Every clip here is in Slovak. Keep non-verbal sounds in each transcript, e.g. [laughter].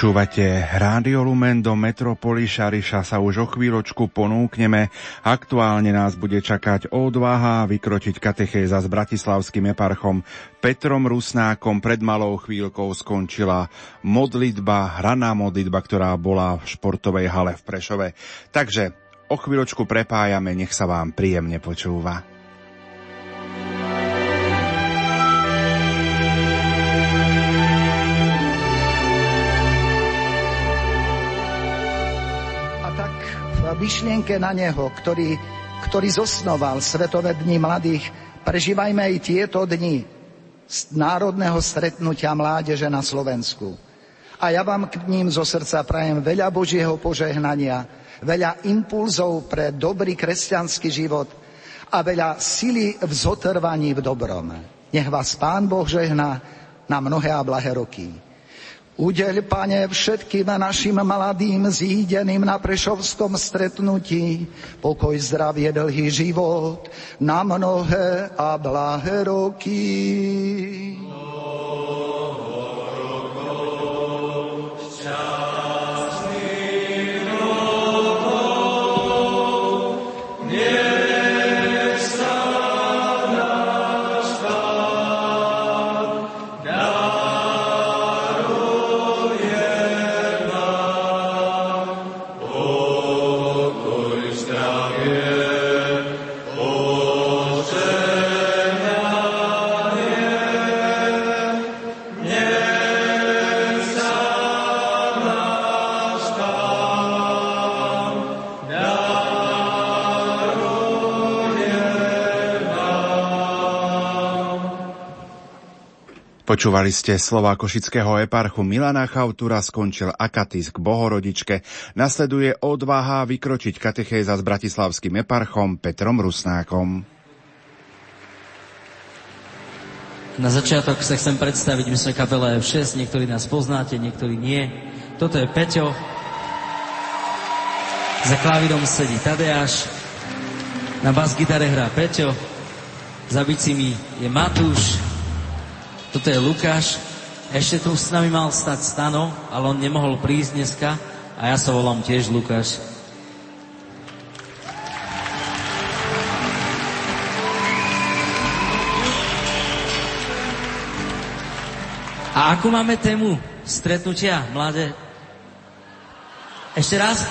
Počúvate Rádio Lumen do Metropoly Šariša sa už o chvíľočku ponúkneme. Aktuálne nás bude čakať odvaha vykročiť katechéza s bratislavským eparchom Petrom Rusnákom. Pred malou chvíľkou skončila modlitba, hraná modlitba, ktorá bola v športovej hale v Prešove. Takže o chvíľočku prepájame, nech sa vám príjemne počúva. Myšlienke na Neho, ktorý, ktorý zosnoval Svetové dni mladých, prežívajme aj tieto dni národného stretnutia mládeže na Slovensku. A ja vám k ním zo srdca prajem veľa Božieho požehnania, veľa impulzov pre dobrý kresťanský život a veľa sily v zotrvaní v dobrom. Nech vás Pán Boh žehná na mnohé a blahé roky. Udeľ, pane, všetkým našim mladým zídeným na prešovskom stretnutí pokoj, zdravie, dlhý život na mnohé a blahé roky. Počúvali ste slova košického eparchu Milana Chautura, skončil akatis k Bohorodičke. Nasleduje odvaha vykročiť katechéza s bratislavským eparchom Petrom Rusnákom. Na začiatok sa chcem predstaviť, my sme kapela F6, niektorí nás poznáte, niektorí nie. Toto je Peťo, za klavírom sedí Tadeáš, na bas-gitare hrá Peťo, za bicimi je Matúš, toto je Lukáš. Ešte tu s nami mal stať Stano, ale on nemohol prísť dneska a ja sa volám tiež Lukáš. A ako máme tému stretnutia, mladé? Ešte raz?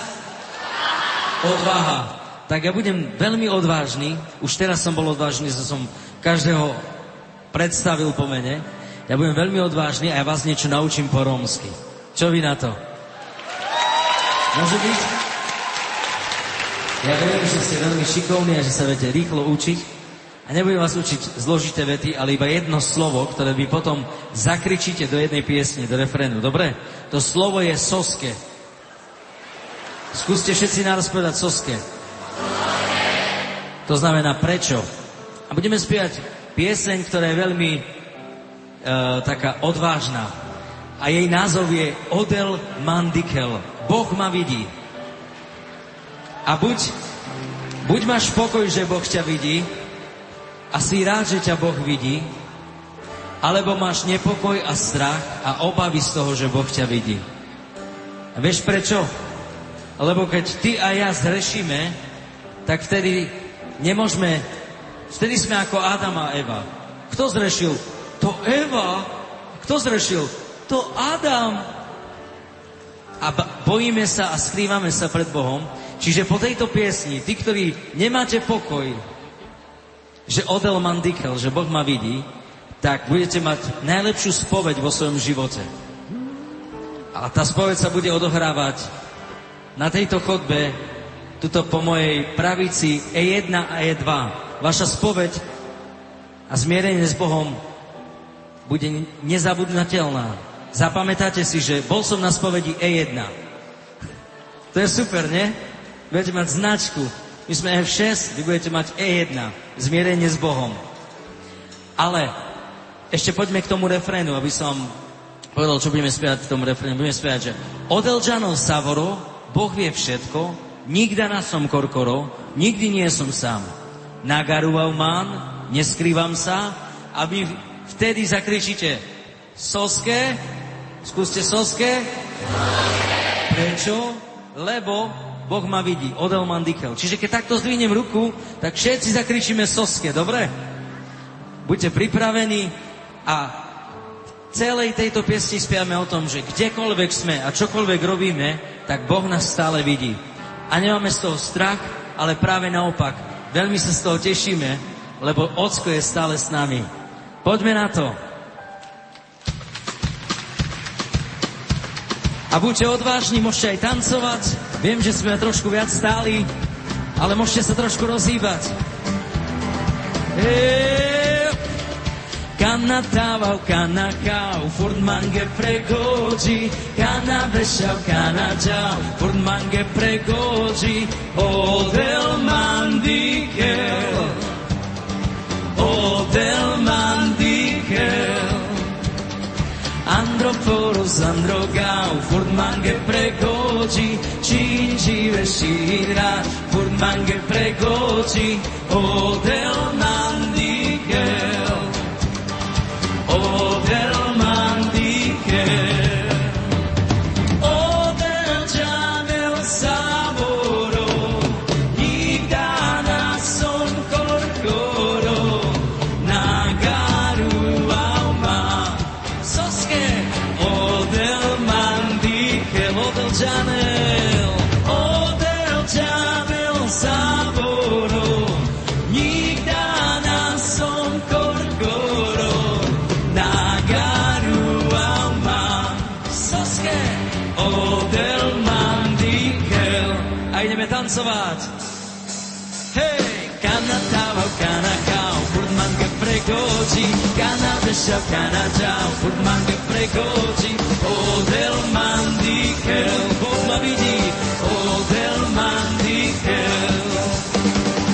Odvaha. Tak ja budem veľmi odvážny. Už teraz som bol odvážny, že som každého predstavil po mene. Ja budem veľmi odvážny a ja vás niečo naučím po rómsky. Čo vy na to? Môže byť? Ja viem, že ste veľmi šikovní a že sa viete rýchlo učiť. A nebudem vás učiť zložité vety, ale iba jedno slovo, ktoré vy potom zakričíte do jednej piesne, do refrénu. Dobre? To slovo je soske. Skúste všetci naraz povedať soske. To znamená prečo. A budeme spievať pieseň, ktorá je veľmi e, taká odvážna. A jej názov je Odel Mandikel. Boh ma vidí. A buď, buď máš pokoj, že Boh ťa vidí, a si rád, že ťa Boh vidí, alebo máš nepokoj a strach a obavy z toho, že Boh ťa vidí. A vieš prečo? Lebo keď ty a ja zrešíme, tak vtedy nemôžeme Vtedy sme ako Adam a Eva. Kto zrešil? To Eva. Kto zrešil? To Adam. A bojíme sa a skrývame sa pred Bohom. Čiže po tejto piesni, tí, ktorí nemáte pokoj, že odel mandikel, že Boh ma vidí, tak budete mať najlepšiu spoveď vo svojom živote. A tá spoveď sa bude odohrávať na tejto chodbe, tuto po mojej pravici E1 a E2 vaša spoveď a zmierenie s Bohom bude nezabudnateľná. Zapamätáte si, že bol som na spovedi E1. To je super, nie? budete mať značku. My sme F6, vy budete mať E1, zmierenie s Bohom. Ale ešte poďme k tomu refrénu, aby som povedal, čo budeme spievať v tom refrénu. Budeme spievať, že od Savoro, Boh vie všetko, nikda som korkoro, nikdy nie som sám. Nagaruval man, neskrývam sa a vy vtedy zakričíte Soske, skúste Soske. Prečo? Lebo Boh ma vidí. Odelman Dikel. Čiže keď takto zdvihnem ruku, tak všetci zakričíme Soske, dobre? Buďte pripravení a celej tejto piesni spiame o tom, že kdekoľvek sme a čokoľvek robíme, tak Boh nás stále vidí. A nemáme z toho strach, ale práve naopak. Veľmi sa z toho tešíme, lebo Ocko je stále s nami. Poďme na to. A buďte odvážni, môžete aj tancovať. Viem, že sme trošku viac stáli, ale môžete sa trošku rozhýbať. Kanna tavau, kanna kau, furt mange pregoji, kanna veshau, kanna jau, furt mange pregoji, o mandikel, odel mandikel. Androforos, androgau, furt mange pregoji, cingive shira, furt mange pregoji, mandikel. O precoci, canate sapcana ciao, furmanche precoci, o del mandichel, bomba vidi, o del mandichel.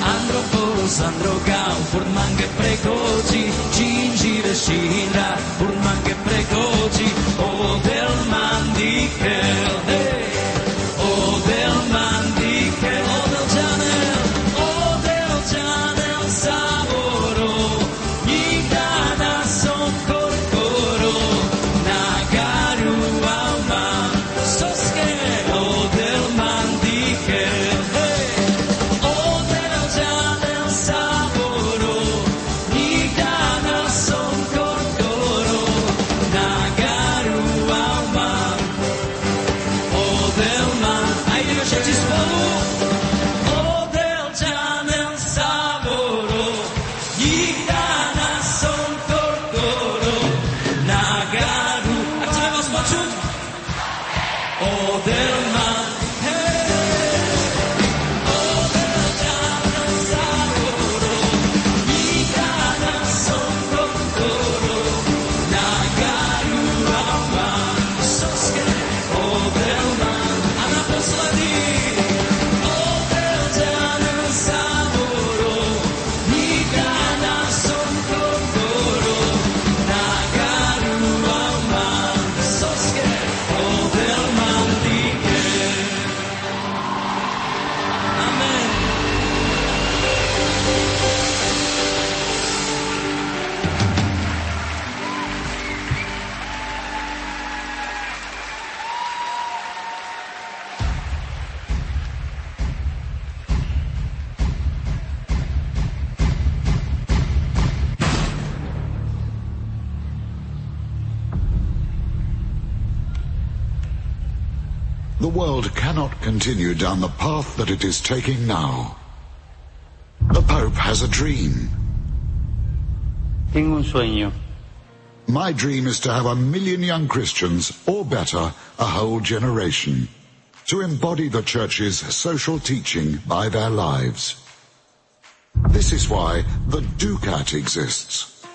Andropos, androgau, furmanche precoci, cingive scinda, furmanche precoci, o del mandichel. Hey. Continue down the path that it is taking now. The Pope has a dream. Tengo un sueño. My dream is to have a million young Christians, or better, a whole generation, to embody the Church's social teaching by their lives. This is why the Ducat exists.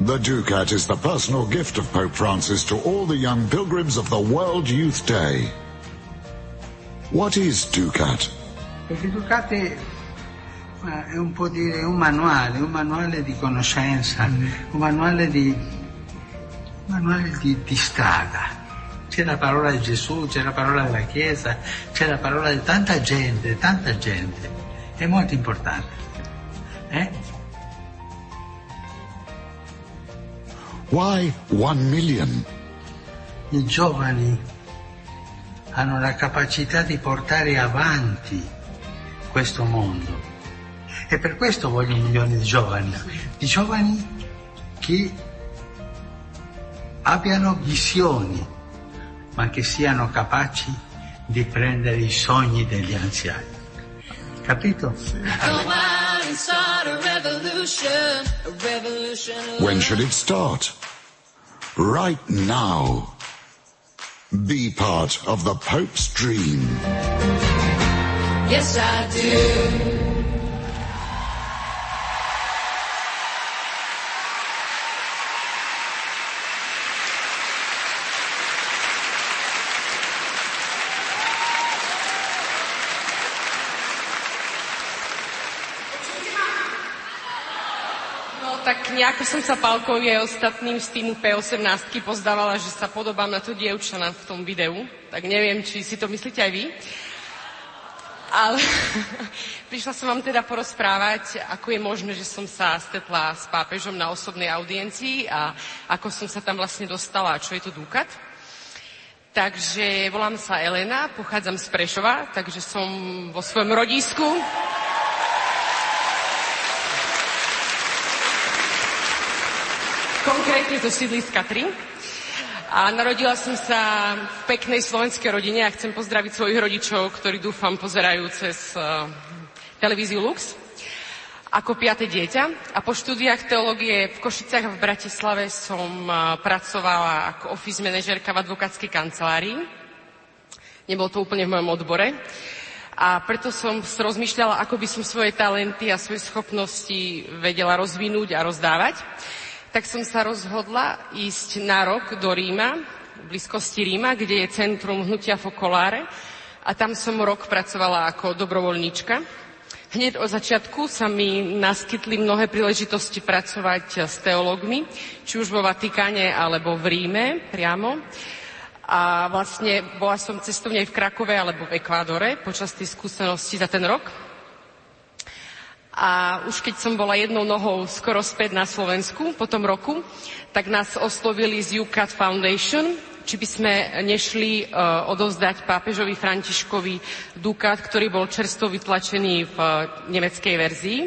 The Ducat is the personal gift of Pope Francis to all the young pilgrims of the World Youth Day. What is Ducat? Perché Ducat è, è un po' dire un manuale, un manuale di conoscenza, un manuale di, un manuale di, di strada. C'è la parola di Gesù, c'è la parola della Chiesa, c'è la parola di tanta gente, tanta gente. È molto importante. Eh? Why one million? I giovani hanno la capacità di portare avanti questo mondo. E per questo voglio milioni di giovani, di giovani che abbiano visioni, ma che siano capaci di prendere i sogni degli anziani. Capito? When should it start? Right now. Be part of the Pope's dream. Yes, I do. Nejako som sa Palkovi aj ostatným z týmu P18 pozdávala, že sa podobám na to dievčana v tom videu. Tak neviem, či si to myslíte aj vy. Ale [laughs] prišla som vám teda porozprávať, ako je možné, že som sa stretla s pápežom na osobnej audiencii a ako som sa tam vlastne dostala a čo je to Dukat. Takže volám sa Elena, pochádzam z Prešova, takže som vo svojom rodisku. Konkrétne zo sídliska 3. A narodila som sa v peknej slovenskej rodine a chcem pozdraviť svojich rodičov, ktorí dúfam pozerajú cez uh, televíziu Lux ako piate dieťa a po štúdiách teológie v Košiciach a v Bratislave som uh, pracovala ako office manažerka v advokátskej kancelárii. Nebolo to úplne v mojom odbore. A preto som rozmýšľala, ako by som svoje talenty a svoje schopnosti vedela rozvinúť a rozdávať tak som sa rozhodla ísť na rok do Ríma, v blízkosti Ríma, kde je centrum hnutia Focolare a tam som rok pracovala ako dobrovoľníčka. Hneď od začiatku sa mi naskytli mnohé príležitosti pracovať s teológmi, či už vo Vatikáne alebo v Ríme priamo. A vlastne bola som cestovne v Krakove alebo v Ekvádore počas tej skúsenosti za ten rok. A už keď som bola jednou nohou skoro späť na Slovensku po tom roku, tak nás oslovili z UCAT Foundation, či by sme nešli uh, odovzdať pápežovi Františkovi Dukat, ktorý bol čerstvo vytlačený v uh, nemeckej verzii.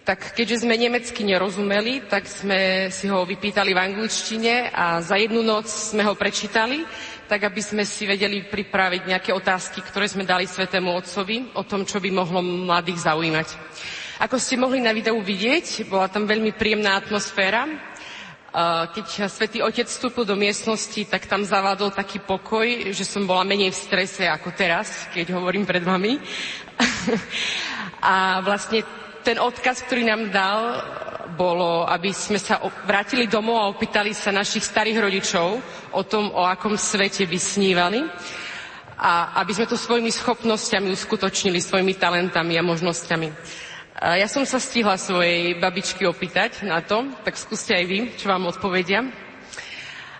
Tak keďže sme nemecky nerozumeli, tak sme si ho vypýtali v angličtine a za jednu noc sme ho prečítali, tak aby sme si vedeli pripraviť nejaké otázky, ktoré sme dali Svetému Otcovi o tom, čo by mohlo mladých zaujímať. Ako ste mohli na videu vidieť, bola tam veľmi príjemná atmosféra. Keď Svetý Otec vstúpil do miestnosti, tak tam zavádol taký pokoj, že som bola menej v strese ako teraz, keď hovorím pred vami. [laughs] A vlastne ten odkaz, ktorý nám dal, bolo, aby sme sa vrátili domov a opýtali sa našich starých rodičov o tom, o akom svete by snívali a aby sme to svojimi schopnosťami uskutočnili, svojimi talentami a možnosťami. Ja som sa stihla svojej babičky opýtať na to, tak skúste aj vy, čo vám odpovedia.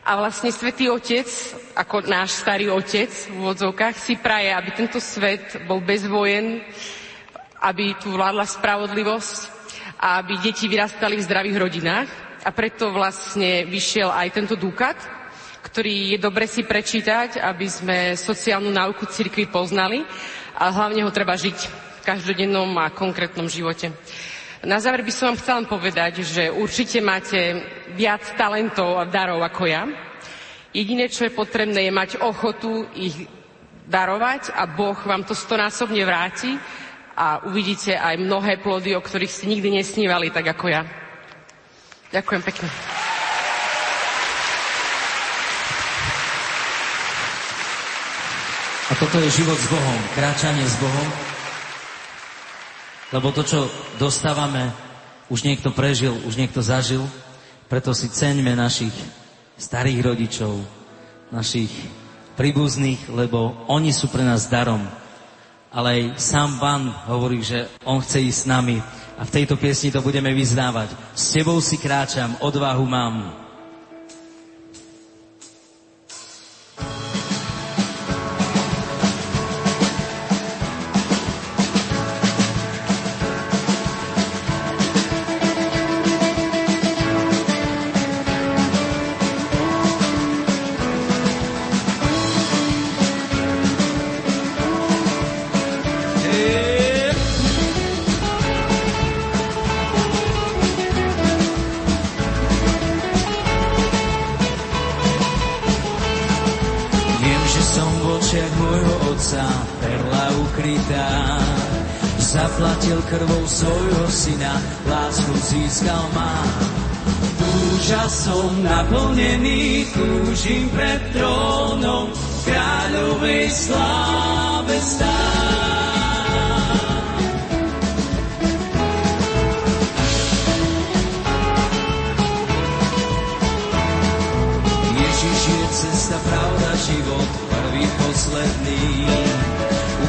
A vlastne Svetý Otec, ako náš starý Otec v úvodzovkách, si praje, aby tento svet bol bez vojen, aby tu vládla spravodlivosť a aby deti vyrastali v zdravých rodinách. A preto vlastne vyšiel aj tento Dukat, ktorý je dobre si prečítať, aby sme sociálnu náuku cirkvi poznali a hlavne ho treba žiť každodennom a konkrétnom živote. Na záver by som vám chcela povedať, že určite máte viac talentov a darov ako ja. Jediné, čo je potrebné, je mať ochotu ich darovať a Boh vám to stonásobne vráti a uvidíte aj mnohé plody, o ktorých ste nikdy nesnívali, tak ako ja. Ďakujem pekne. A toto je život s Bohom, kráčanie s Bohom. Lebo to, čo dostávame, už niekto prežil, už niekto zažil, preto si ceňme našich starých rodičov, našich príbuzných, lebo oni sú pre nás darom. Ale aj sám Pán hovorí, že On chce ísť s nami a v tejto piesni to budeme vyznávať. S Tebou si kráčam, odvahu mám. blízkal ma. Úžasom naplnený túžim pred trónom, kráľovej sláve stáť. cesta, pravda, život, prvý, posledný.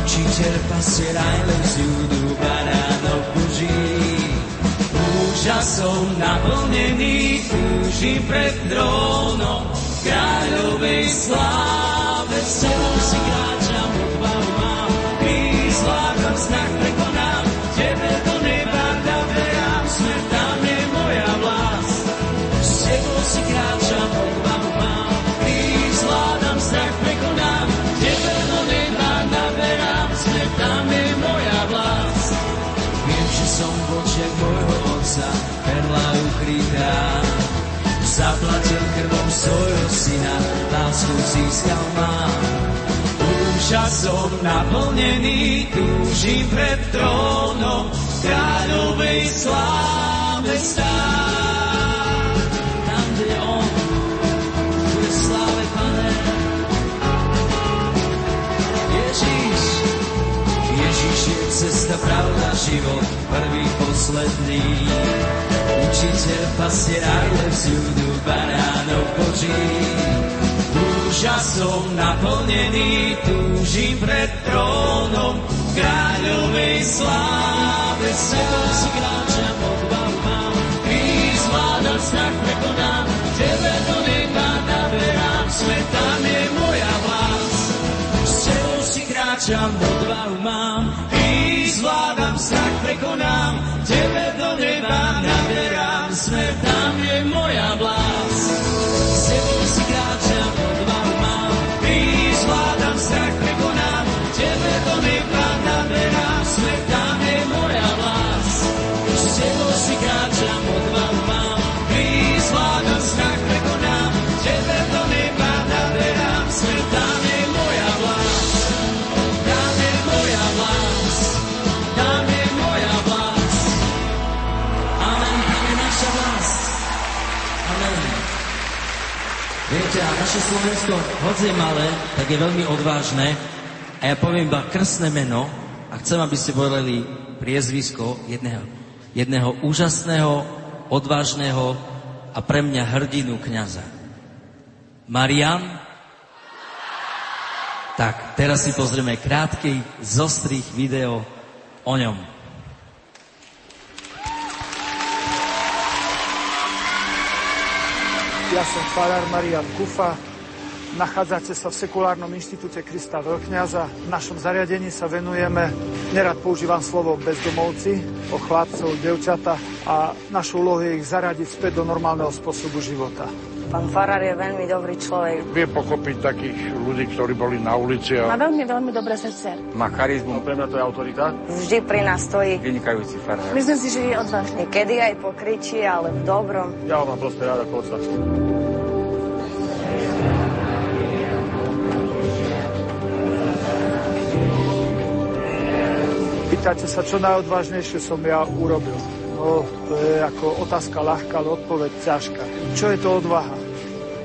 Učiteľ pasier, aj len z ľudu baránov Boží. Časom naplnený, túžim pred trónom kráľovej sláve. S tebou si kráčam, odvahu mám, kríz vládam, znak prekonám, tebe do neba naberám, smer tam je moja vlast. S tebou si kráčam, odvahu mám, kríz vládam, znak prekonám, tebe do neba naberám, vlast. Viem, že som v krása, perla ukrytá. Zaplatil krvom svojho syna, lásku získal má, Úžasom naplnený, túžim pred trónom, kráľovej sláve stáť. cesta, pravda, život, prvý, posledný. Učiteľ pasier, I love you, banánov boží. Úžasom naplnený, túžim pred trónom, kráľovej sláve, sebou si kráčam, odbavu mám. Kríž zvládam, strach prekonám, tebe do neba naberám, svetám je kráčam, odvahu mám, i zvládam, strach prekonám, tebe do neba naberám, smer tam je moja vláda. Slovensko, hoď je malé, tak je veľmi odvážne a ja poviem iba krstné meno a chcem, aby ste povedali priezvisko jedného, jedného úžasného, odvážneho a pre mňa hrdinu kniaza. Marian? Tak, teraz si pozrieme krátky, zostrých video o ňom. Ja som farár Marian Kufa, Nachádzate sa v Sekulárnom inštitúte Krista Veľkňaza. V našom zariadení sa venujeme, nerad používam slovo bezdomovci, o chlapcov, devčata a našu úlohu je ich zaradiť späť do normálneho spôsobu života. Pán Farar je veľmi dobrý človek. Vie pochopiť takých ľudí, ktorí boli na ulici. A... Má veľmi, veľmi dobré srdce. Má charizmu. Pre mňa to je autorita. Vždy pri nás stojí. Vynikajúci farár. Myslím si, že je odvážny. Kedy aj pokričí, ale v dobrom. Ja ho mám proste rád ako otca. pýtate sa, čo najodvážnejšie som ja urobil. No, to je ako otázka ľahká, ale odpoveď ťažká. Čo je to odvaha?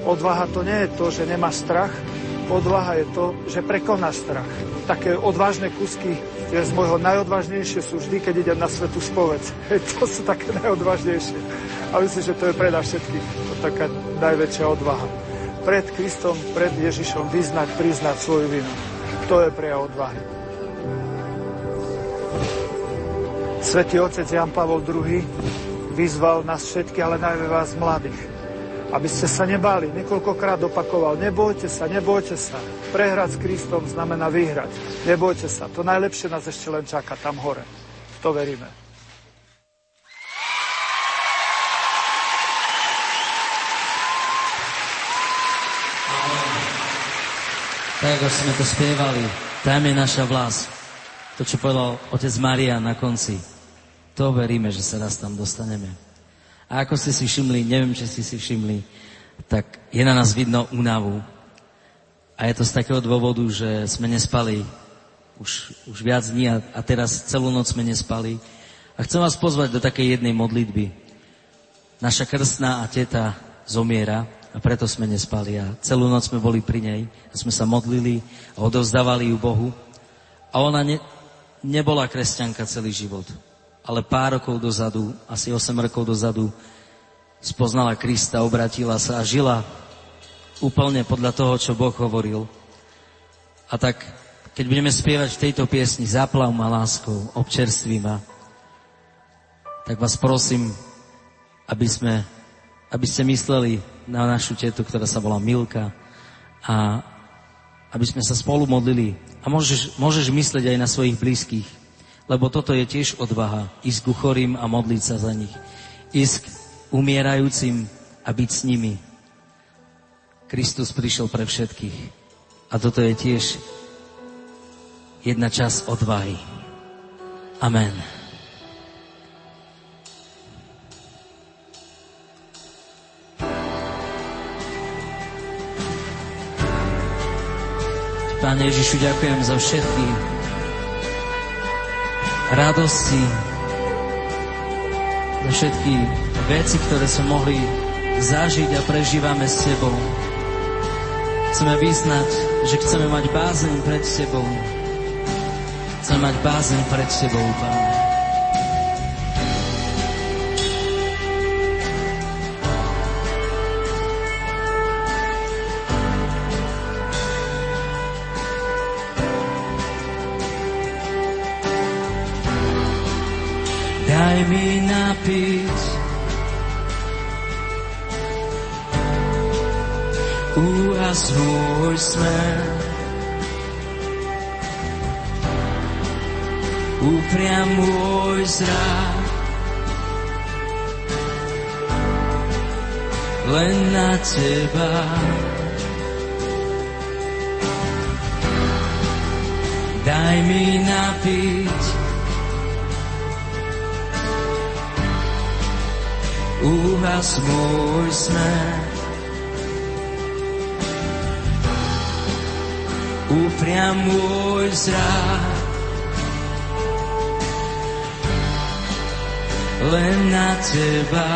Odvaha to nie je to, že nemáš strach, odvaha je to, že prekonáš strach. Také odvážne kusky z môjho najodvážnejšie sú vždy, keď idem na svetu spovec. [laughs] to sú také najodvážnejšie. A myslím, že to je pre nás všetkých taká najväčšia odvaha. pred Kristom, pred Ježišom vyznať, priznať svoju vinu. To je prejav odvahy. Svetý otec Jan Pavol II vyzval nás všetky, ale najmä vás mladých, aby ste sa nebáli. Niekoľkokrát opakoval, nebojte sa, nebojte sa. Prehrať s Kristom znamená vyhrať. Nebojte sa, to najlepšie nás ešte len čaká tam hore. To veríme. Tak ako sme to spievali, tam je naša vlast. To, čo povedal otec Maria na konci. To veríme, že sa raz tam dostaneme. A ako ste si všimli, neviem, či ste si všimli, tak je na nás vidno únavu. A je to z takého dôvodu, že sme nespali už, už viac dní a, a teraz celú noc sme nespali. A chcem vás pozvať do takej jednej modlitby. Naša krstná a teta zomiera a preto sme nespali a celú noc sme boli pri nej a sme sa modlili a odovzdávali ju Bohu. A ona ne, nebola kresťanka celý život, ale pár rokov dozadu, asi 8 rokov dozadu, spoznala Krista, obratila sa a žila úplne podľa toho, čo Boh hovoril. A tak, keď budeme spievať v tejto piesni Zaplav ma láskou, občerství ma, tak vás prosím, aby sme, aby ste mysleli na našu tetu, ktorá sa volá Milka a aby sme sa spolu modlili. A môžeš, môžeš myslieť aj na svojich blízkych, lebo toto je tiež odvaha, ísť ku chorým a modliť sa za nich. Ísť k umierajúcim a byť s nimi. Kristus prišiel pre všetkých. A toto je tiež jedna časť odvahy. Amen. Pane Ježišu, ďakujem za všetky radosti, za všetky veci, ktoré sme mohli zažiť a prežívame s Tebou. Chceme vyznať, že chceme mať bázeň pred Tebou. Chceme mať bázeň pred Tebou, Pane. napiť. Úhas môj smer. Upriam môj zrak. Len na teba. Daj mi napiť úhas môj smer. Upriam môj zrak len na teba.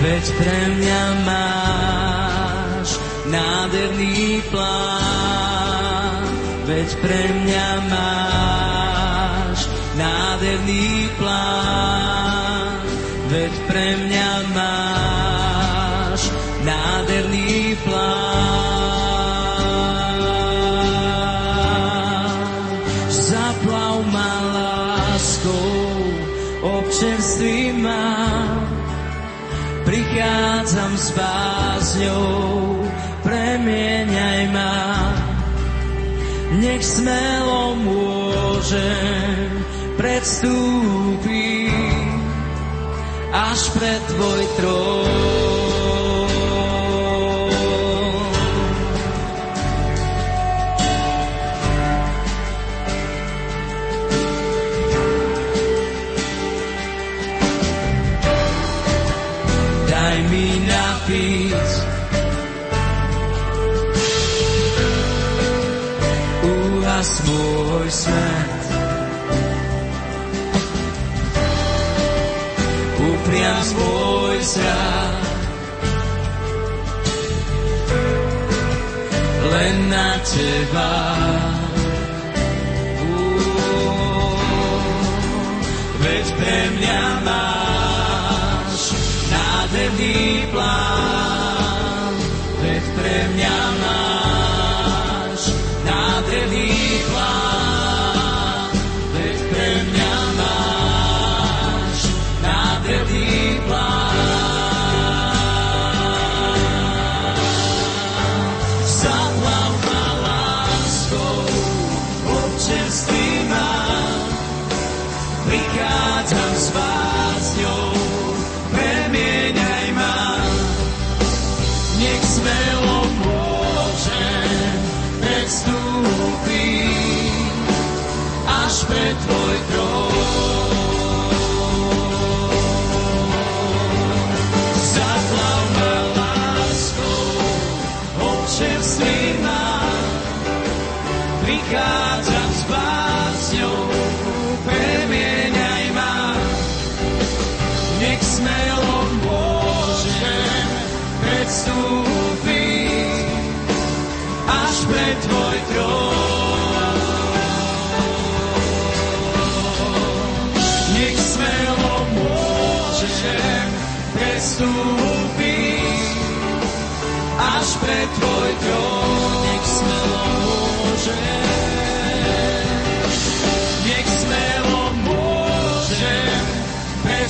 Veď pre mňa máš nádherný plán, veď pre mňa máš nádherný plán, veď pre mňa máš nádherný plán. Zaplav ma láskou, občerství ma, prichádzam s bázňou, premieňaj ma, nech smelo môžem predstúpi až pred tvoj trón. Teba. Veď pre mňa máš nádherný plán,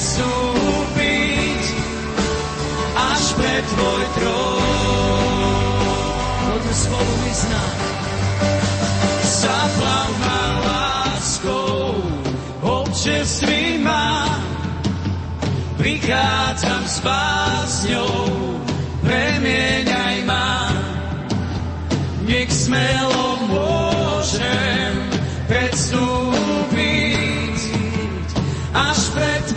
predstúpiť až pred tvoj trón. Poďme spolu vyznať. Zaplav ma láskou, občerství ma, prichádzam s básňou, premieňaj ma. Smelo môžem predstúpiť až pred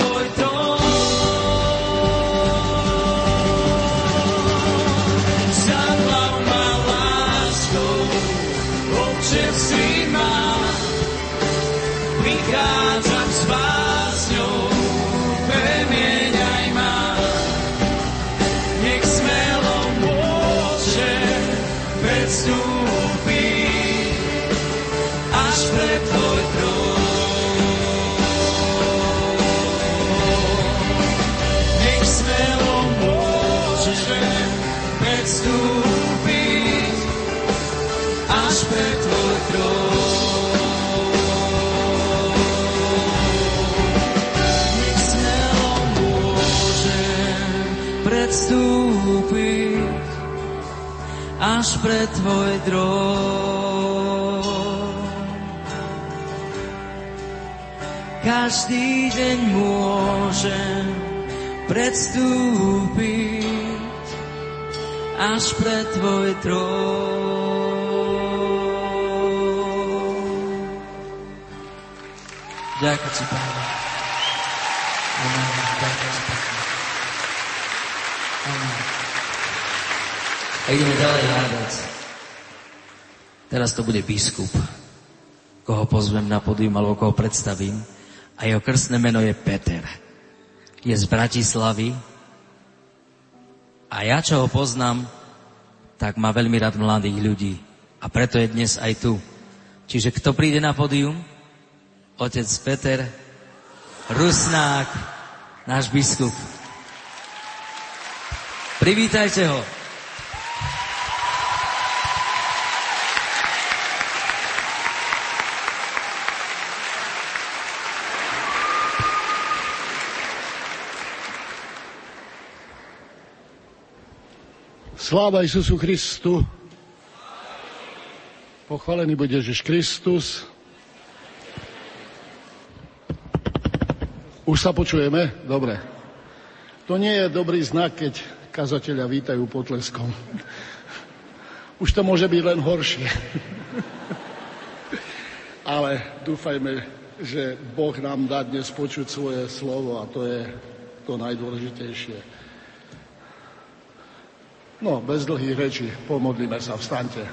predstúpiť až pred tvoj trón. Predstúpiť až pred tvoj drón. Každý deň môžem predstúpiť až pred tvoj trón. Ďakujem ti, Pane. A ideme ďalej hľadať. Teraz to bude biskup, koho pozvem na podium alebo koho predstavím. A jeho krstné meno je Peter. Je z Bratislavy. A ja, čo ho poznám, tak má veľmi rád mladých ľudí. A preto je dnes aj tu. Čiže kto príde na podium? Otec Peter Rusnák, náš biskup. Privítajte ho. Sláva Isusu Christu. Pochválený bude Ježiš Kristus. Už sa počujeme? Dobre. To nie je dobrý znak, keď kazateľa vítajú potleskom. Už to môže byť len horšie. Ale dúfajme, že Boh nám dá dnes počuť svoje slovo a to je to najdôležitejšie. No, bez dlhých rečí, pomodlíme sa, vstaňte.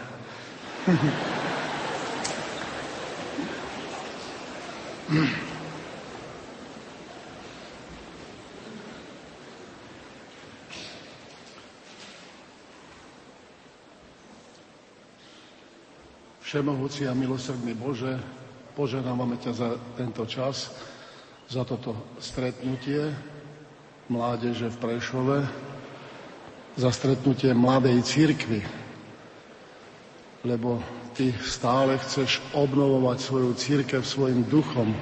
Všemohúci a milosrdný Bože, poženávame ťa za tento čas, za toto stretnutie. mládeže v Prešove za stretnutie mladej církvy, lebo ty stále chceš obnovovať svoju církev svojim duchom.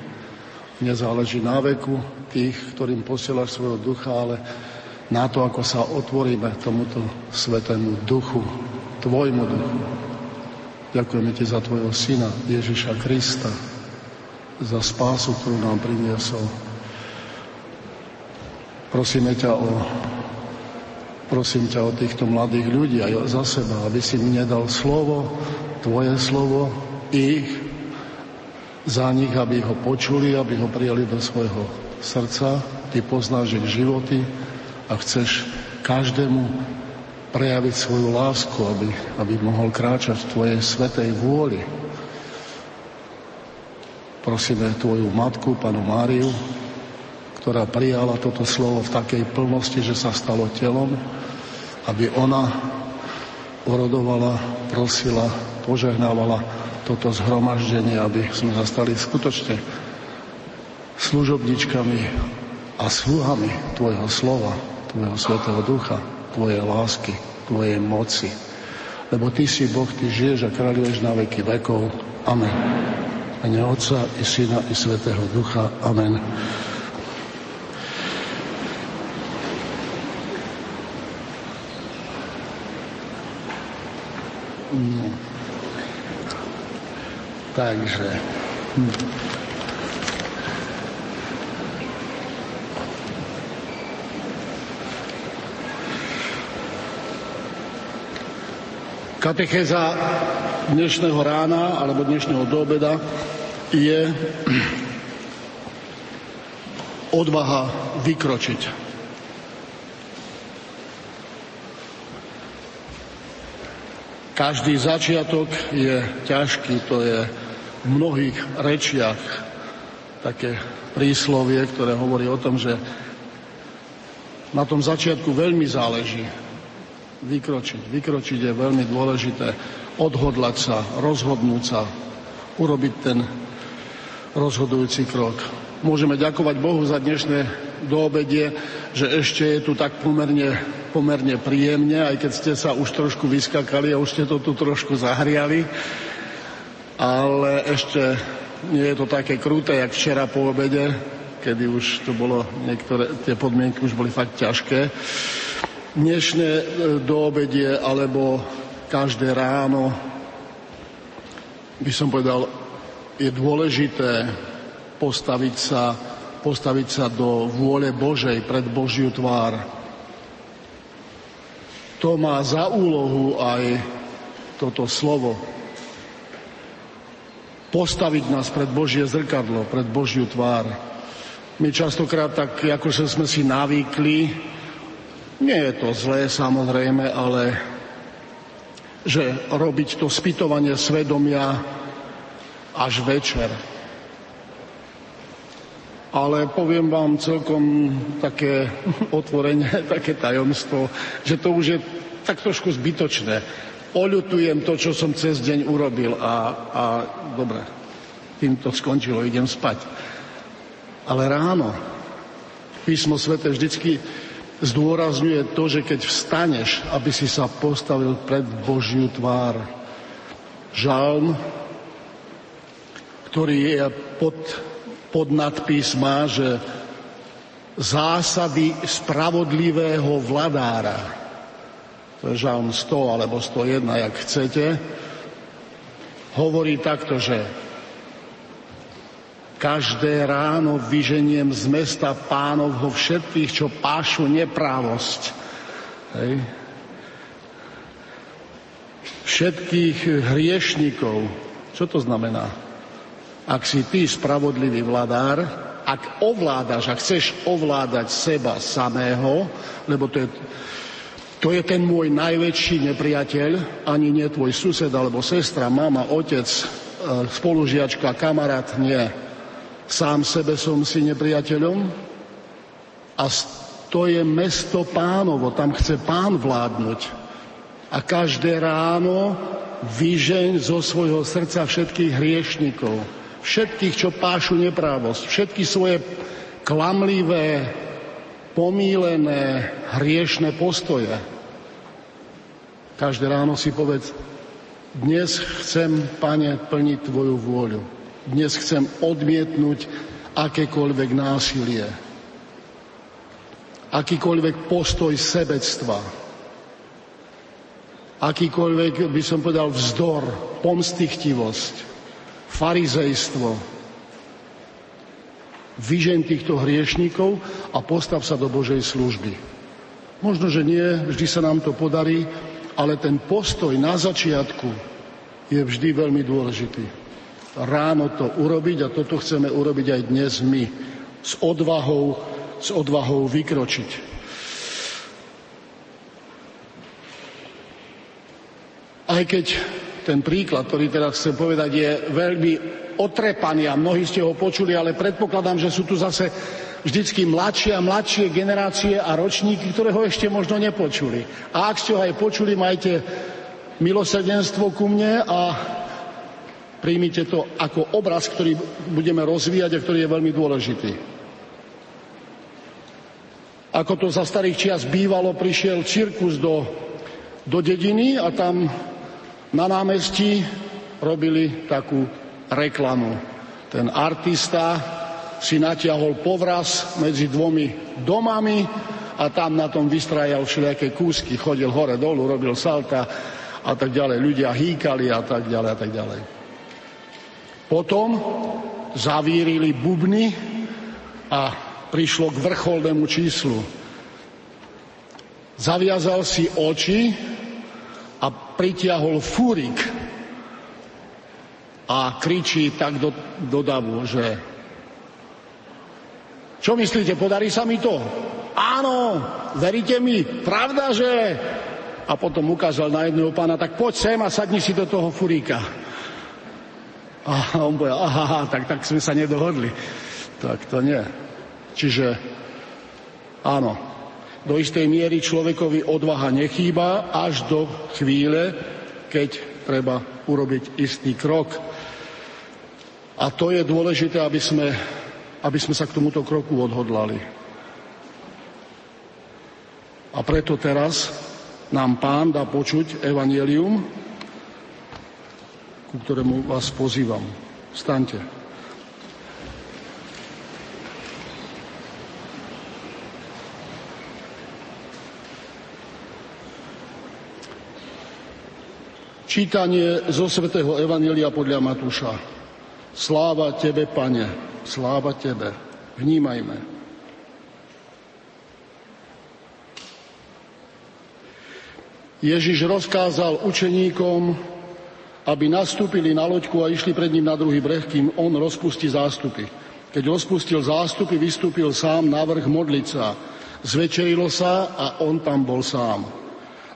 Nezáleží na veku tých, ktorým posielaš svojho ducha, ale na to, ako sa otvoríme tomuto svetému duchu, tvojmu duchu. Ďakujeme ti za tvojho syna Ježiša Krista, za spásu, ktorú nám priniesol. Prosíme ťa o prosím ťa o týchto mladých ľudí aj za seba, aby si mi nedal slovo, tvoje slovo, ich, za nich, aby ho počuli, aby ho prijali do svojho srdca. Ty poznáš ich životy a chceš každému prejaviť svoju lásku, aby, aby mohol kráčať v Tvojej svetej vôli. Prosíme Tvoju matku, panu Máriu, ktorá prijala toto slovo v takej plnosti, že sa stalo telom, aby ona orodovala, prosila, požehnávala toto zhromaždenie, aby sme zastali skutočne služobničkami a sluhami Tvojho slova, Tvojho Svetého Ducha. Tvojej lásky, Tvojej moci. Lebo Ty si Boh, Ty žiješ a kráľuješ na veky vekov. Amen. Mene Otca i Syna i Svetého Ducha. Amen. No. Takže... Hm. Katechéza dnešného rána alebo dnešného doobeda je [clears throat] odvaha vykročiť. Každý začiatok je ťažký, to je v mnohých rečiach také príslovie, ktoré hovorí o tom, že na tom začiatku veľmi záleží vykročiť. Vykročiť je veľmi dôležité. Odhodlať sa, rozhodnúť sa, urobiť ten rozhodujúci krok. Môžeme ďakovať Bohu za dnešné doobedie, že ešte je tu tak pomerne, pomerne príjemne, aj keď ste sa už trošku vyskakali a už ste to tu trošku zahriali. Ale ešte nie je to také kruté, jak včera po obede, kedy už to bolo, niektoré tie podmienky už boli fakt ťažké dnešné e, doobedie alebo každé ráno, by som povedal, je dôležité postaviť sa, postaviť sa do vôle Božej pred Božiu tvár. To má za úlohu aj toto slovo. Postaviť nás pred Božie zrkadlo, pred Božiu tvár. My častokrát tak, ako sme si navýkli, nie je to zlé samozrejme, ale že robiť to spytovanie svedomia až večer. Ale poviem vám celkom také [laughs] otvorenie, [laughs] také tajomstvo, že to už je tak trošku zbytočné. Oľutujem to, čo som cez deň urobil a, a dobre, tým skončilo, idem spať. Ale ráno písmo svete vždycky zdôrazňuje to, že keď vstaneš, aby si sa postavil pred Božiu tvár. Žalm, ktorý je pod, pod má, že zásady spravodlivého vladára. To je žalm 100 alebo 101, jak chcete. Hovorí takto, že Každé ráno vyženiem z mesta pánovho všetkých, čo pášu neprávosť. Hej. Všetkých hriešnikov. Čo to znamená? Ak si ty spravodlivý vladár, ak ovládaš, ak chceš ovládať seba samého, lebo to je, to je ten môj najväčší nepriateľ, ani nie tvoj sused alebo sestra, mama, otec, e, spolužiačka, kamarát, nie. Sám sebe som si nepriateľom? A to je mesto pánovo, tam chce pán vládnuť. A každé ráno vyžeň zo svojho srdca všetkých hriešnikov, všetkých, čo pášu neprávosť, všetky svoje klamlivé pomílené hriešne postoje. Každé ráno si povedz, dnes chcem, pane, plniť Tvoju vôľu. Dnes chcem odmietnúť akékoľvek násilie, akýkoľvek postoj sebectva, akýkoľvek, by som povedal, vzdor, pomstichtivosť, farizejstvo. Vyžen týchto hriešníkov a postav sa do Božej služby. Možno, že nie, vždy sa nám to podarí, ale ten postoj na začiatku je vždy veľmi dôležitý. Ráno to urobiť a toto chceme urobiť aj dnes my. S odvahou, s odvahou vykročiť. Aj keď ten príklad, ktorý teraz chcem povedať, je veľmi otrepaný a mnohí ste ho počuli, ale predpokladám, že sú tu zase vždycky mladšie a mladšie generácie a ročníky, ktoré ho ešte možno nepočuli. A ak ste ho aj počuli, majte milosrdenstvo ku mne a príjmite to ako obraz, ktorý budeme rozvíjať a ktorý je veľmi dôležitý. Ako to za starých čias bývalo, prišiel cirkus do, do dediny a tam na námestí robili takú reklamu. Ten artista si natiahol povraz medzi dvomi domami a tam na tom vystrajal všelijaké kúsky, chodil hore dolu, robil salta a tak ďalej. Ľudia hýkali a tak ďalej a tak ďalej. Potom zavírili bubny a prišlo k vrcholnému číslu. Zaviazal si oči pritiahol fúrik a kričí tak do, do davu, že čo myslíte, podarí sa mi to? Áno, veríte mi, pravda, že... A potom ukázal na jedného pána, tak poď sem a sadni si do toho furíka. A on povedal, aha, tak, tak sme sa nedohodli. Tak to nie. Čiže áno, do istej miery človekovi odvaha nechýba až do chvíle, keď treba urobiť istý krok. A to je dôležité, aby sme, aby sme sa k tomuto kroku odhodlali. A preto teraz nám pán dá počuť evanelium, ku ktorému vás pozývam. Staňte. Čítanie zo svätého Evanília podľa Matúša. Sláva Tebe, Pane, sláva Tebe. Vnímajme. Ježiš rozkázal učeníkom, aby nastúpili na loďku a išli pred ním na druhý breh, kým on rozpustí zástupy. Keď rozpustil zástupy, vystúpil sám na vrch modliť sa. Zvečerilo sa a on tam bol sám.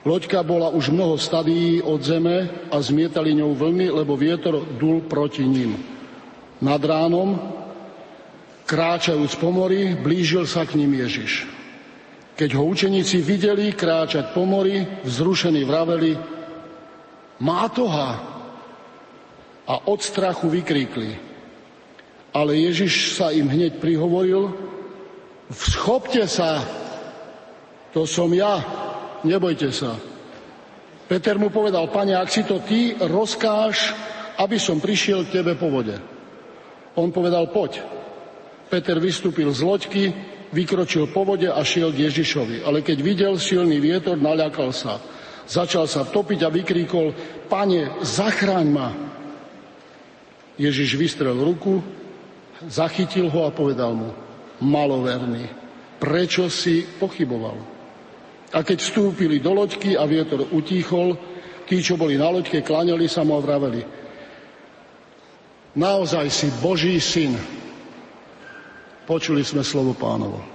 Loďka bola už mnoho stadií od zeme a zmietali ňou vlny, lebo vietor dul proti ním. Nad ránom, kráčajúc po mori, blížil sa k ním Ježiš. Keď ho učeníci videli kráčať po mori, vzrušení vraveli, má toha. A od strachu vykríkli. Ale Ježiš sa im hneď prihovoril, schopte sa, to som ja, nebojte sa. Peter mu povedal, pane, ak si to ty, rozkáž, aby som prišiel k tebe po vode. On povedal, poď. Peter vystúpil z loďky, vykročil po vode a šiel k Ježišovi. Ale keď videl silný vietor, naľakal sa. Začal sa topiť a vykríkol, pane, zachráň ma. Ježiš vystrel ruku, zachytil ho a povedal mu, maloverný, prečo si pochyboval? A keď vstúpili do loďky a vietor utíchol, tí, čo boli na loďke, kláňali sa mu a vraveli. Naozaj si Boží syn. Počuli sme slovo pánovo.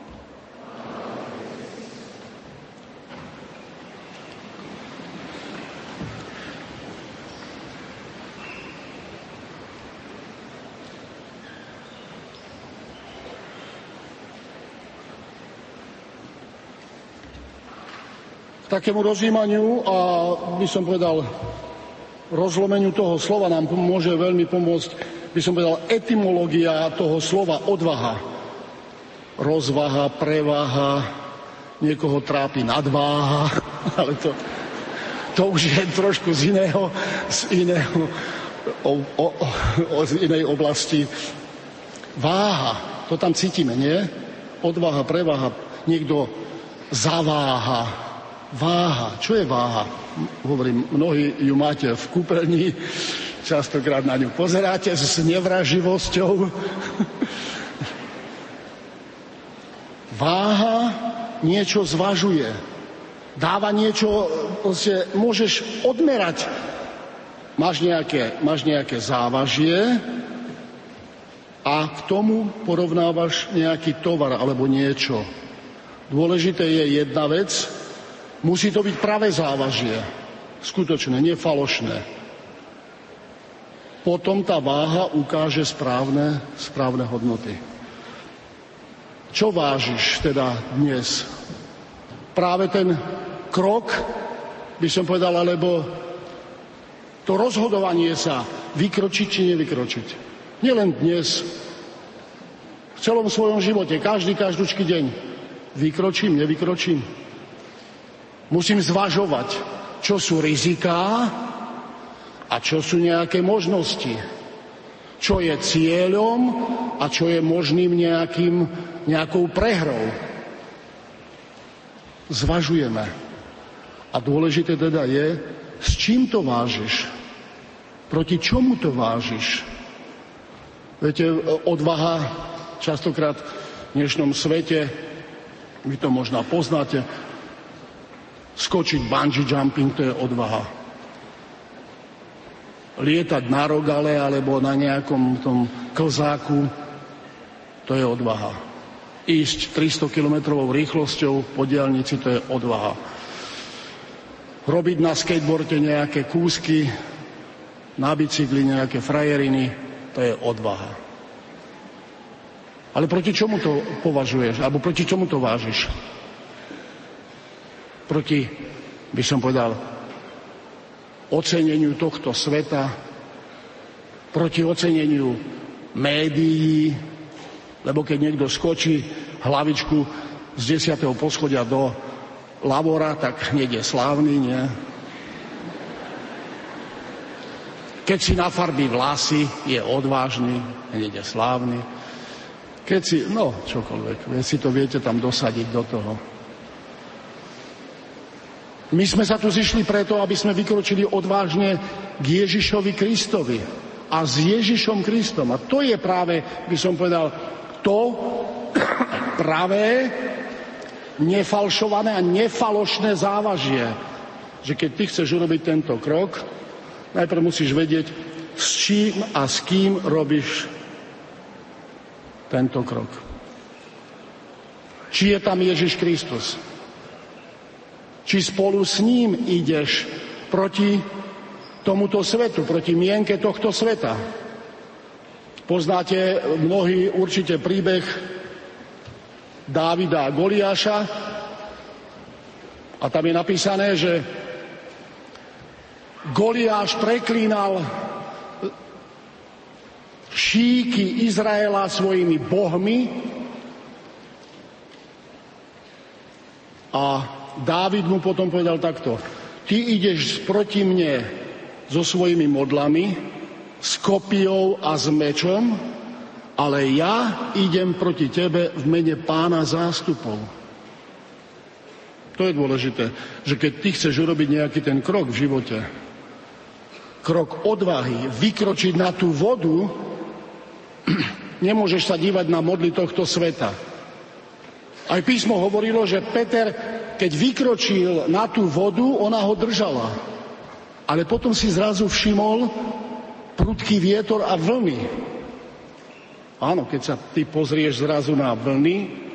Takému rozjímaniu a by som povedal rozlomeniu toho slova nám môže veľmi pomôcť, by som povedal, etymológia toho slova odvaha. rozvaha, prevaha, niekoho trápi nadváha, [laughs] ale to, to už je trošku z iného, z iného, o, o, o, z inej oblasti. Váha, to tam cítime, nie? Odvaha, prevaha, niekto zaváha, váha. Čo je váha? Hovorím, mnohí ju máte v kúpeľni, častokrát na ňu pozeráte s nevraživosťou. [laughs] Váha niečo zvažuje. Dáva niečo, proste môžeš odmerať. Máš nejaké, máš nejaké závažie a k tomu porovnávaš nejaký tovar alebo niečo. Dôležité je jedna vec, musí to byť pravé závažie. Skutočné, nie falošné potom tá váha ukáže správne, správne hodnoty. Čo vážiš teda dnes? Práve ten krok, by som povedal, alebo to rozhodovanie sa, vykročiť či nevykročiť. Nielen dnes, v celom svojom živote, každý, každúčky deň. Vykročím, nevykročím. Musím zvažovať, čo sú riziká, a čo sú nejaké možnosti. Čo je cieľom a čo je možným nejakým, nejakou prehrou. Zvažujeme. A dôležité teda je, s čím to vážiš. Proti čomu to vážiš. Viete, odvaha častokrát v dnešnom svete, vy to možno poznáte, skočiť bungee jumping, to je odvaha lietať na rogale alebo na nejakom tom klzáku, to je odvaha. Ísť 300 km rýchlosťou po diálnici, to je odvaha. Robiť na skateboarde nejaké kúsky, na bicykli nejaké frajeriny, to je odvaha. Ale proti čomu to považuješ? Alebo proti čomu to vážiš? Proti, by som povedal, oceneniu tohto sveta, proti oceneniu médií, lebo keď niekto skočí hlavičku z desiatého poschodia do lavora, tak hneď je slávny, nie? Keď si nafarbí vlasy, je odvážny, hneď je slávny. Keď si, no, čokoľvek, si to viete tam dosadiť do toho. My sme sa tu zišli preto, aby sme vykročili odvážne k Ježišovi Kristovi a s Ježišom Kristom. A to je práve, by som povedal, to [coughs] pravé, nefalšované a nefalošné závažie. Že keď ty chceš urobiť tento krok, najprv musíš vedieť, s čím a s kým robíš tento krok. Či je tam Ježiš Kristus či spolu s ním ideš proti tomuto svetu, proti mienke tohto sveta. Poznáte mnohí určite príbeh Dávida a Goliáša a tam je napísané, že Goliáš preklínal šíky Izraela svojimi bohmi a Dávid mu potom povedal takto. Ty ideš proti mne so svojimi modlami, s kopiou a s mečom, ale ja idem proti tebe v mene pána zástupov. To je dôležité, že keď ty chceš urobiť nejaký ten krok v živote, krok odvahy, vykročiť na tú vodu, [clears throat] nemôžeš sa dívať na modly tohto sveta. Aj písmo hovorilo, že Peter keď vykročil na tú vodu, ona ho držala. Ale potom si zrazu všimol prudký vietor a vlny. Áno, keď sa ty pozrieš zrazu na vlny,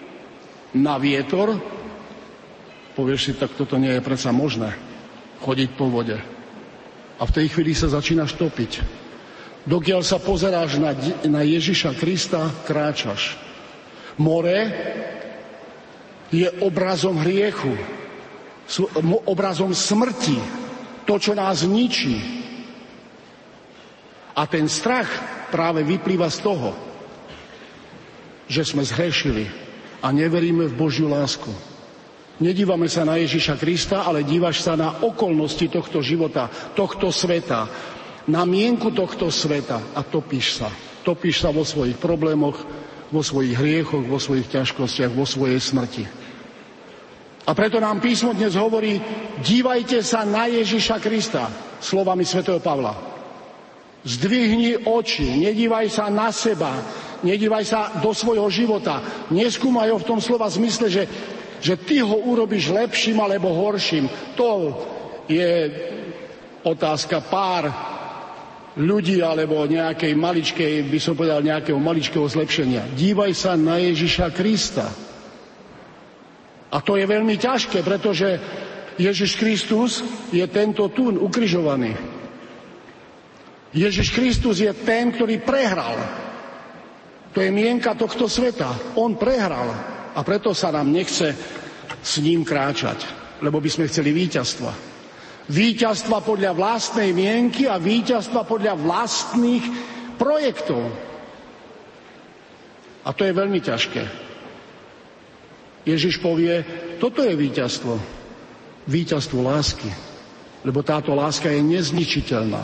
na vietor, povieš si, tak toto nie je predsa možné. Chodiť po vode. A v tej chvíli sa začínaš topiť. Dokiaľ sa pozeráš na, na Ježiša Krista, kráčaš. More je obrazom hriechu, obrazom smrti, to, čo nás ničí. A ten strach práve vyplýva z toho, že sme zhrešili a neveríme v Božiu lásku. Nedívame sa na Ježiša Krista, ale dívaš sa na okolnosti tohto života, tohto sveta, na mienku tohto sveta a topíš sa. Topíš sa vo svojich problémoch, vo svojich hriechoch, vo svojich ťažkostiach, vo svojej smrti. A preto nám písmo dnes hovorí, dívajte sa na Ježiša Krista, slovami svätého Pavla. Zdvihni oči, nedívaj sa na seba, nedívaj sa do svojho života, neskúmaj ho v tom slova zmysle, že, že ty ho urobíš lepším alebo horším. To je otázka pár ľudí alebo nejakej maličkej, by som povedal, nejakého maličkého zlepšenia. Dívaj sa na Ježiša Krista. A to je veľmi ťažké, pretože Ježiš Kristus je tento tún ukrižovaný. Ježiš Kristus je ten, ktorý prehral. To je mienka tohto sveta. On prehral. A preto sa nám nechce s ním kráčať, lebo by sme chceli víťazstva. Výťazstva podľa vlastnej mienky a víťazstva podľa vlastných projektov. A to je veľmi ťažké. Ježiš povie, toto je víťazstvo. Víťazstvo lásky. Lebo táto láska je nezničiteľná.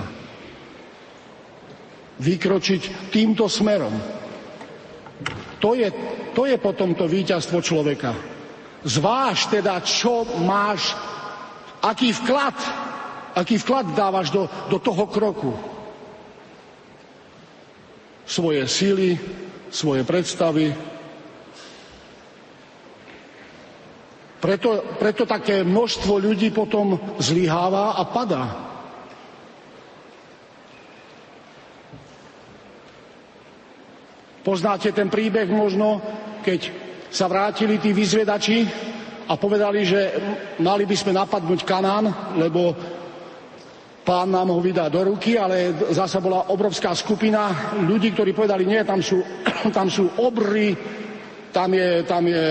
Vykročiť týmto smerom. To je, to je potom to víťazstvo človeka. Zváž teda, čo máš Aký vklad, aký vklad dávaš do, do toho kroku? Svoje síly, svoje predstavy. Preto, preto také množstvo ľudí potom zlyháva a padá. Poznáte ten príbeh možno, keď sa vrátili tí vyzvedači a povedali, že mali by sme napadnúť Kanán, lebo pán nám ho vydá do ruky, ale zasa bola obrovská skupina ľudí, ktorí povedali, nie, tam sú, [clears throat] tam sú obry, tam je, tam je,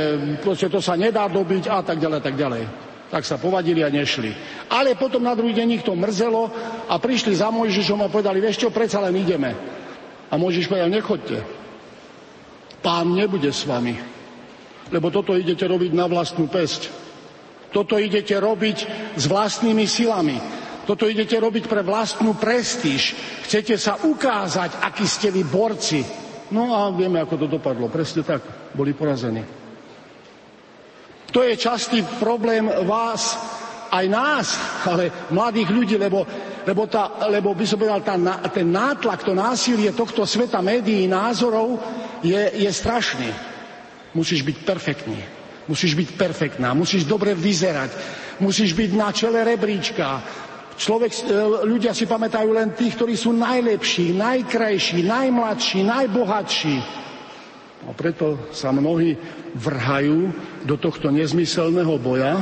proste to sa nedá dobiť a tak ďalej, tak ďalej. Tak sa povadili a nešli. Ale potom na druhý deň ich to mrzelo a prišli za Mojžišom a povedali, vieš čo, predsa len ideme. A Mojžiš povedal, nechoďte. Pán nebude s vami lebo toto idete robiť na vlastnú pesť. Toto idete robiť s vlastnými silami. Toto idete robiť pre vlastnú prestíž. Chcete sa ukázať, akí ste vy borci. No a vieme, ako to dopadlo. Presne tak. Boli porazení. To je častý problém vás, aj nás, ale mladých ľudí, lebo, lebo, tá, lebo by som povedal, tá, ten nátlak, to násilie tohto sveta médií, názorov je, je strašný. Musíš byť perfektný. Musíš byť perfektná, musíš dobre vyzerať, musíš byť na čele rebríčka. Človek, e, ľudia si pamätajú len tých, ktorí sú najlepší, najkrajší, najmladší, najbohatší. A preto sa mnohí vrhajú do tohto nezmyselného boja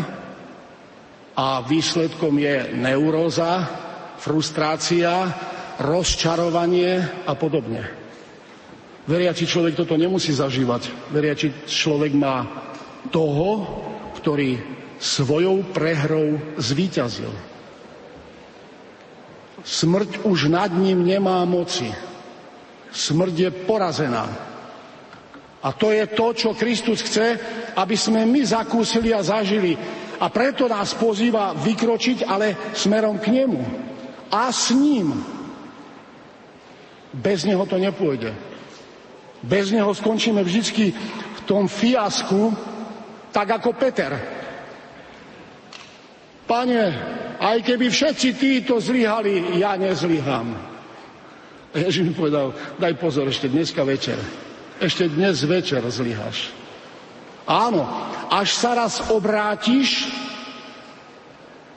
a výsledkom je neuróza, frustrácia, rozčarovanie a podobne. Veriaci človek toto nemusí zažívať. Veriaci človek má toho, ktorý svojou prehrou zvíťazil. Smrť už nad ním nemá moci. Smrť je porazená. A to je to, čo Kristus chce, aby sme my zakúsili a zažili. A preto nás pozýva vykročiť, ale smerom k nemu. A s ním. Bez neho to nepôjde. Bez neho skončíme vždy v tom fiasku, tak ako Peter. Pane, aj keby všetci títo zlyhali, ja nezlyhám. Ježiš mi povedal, daj pozor, ešte dneska večer. Ešte dnes večer zlyhaš. Áno, až sa raz obrátiš,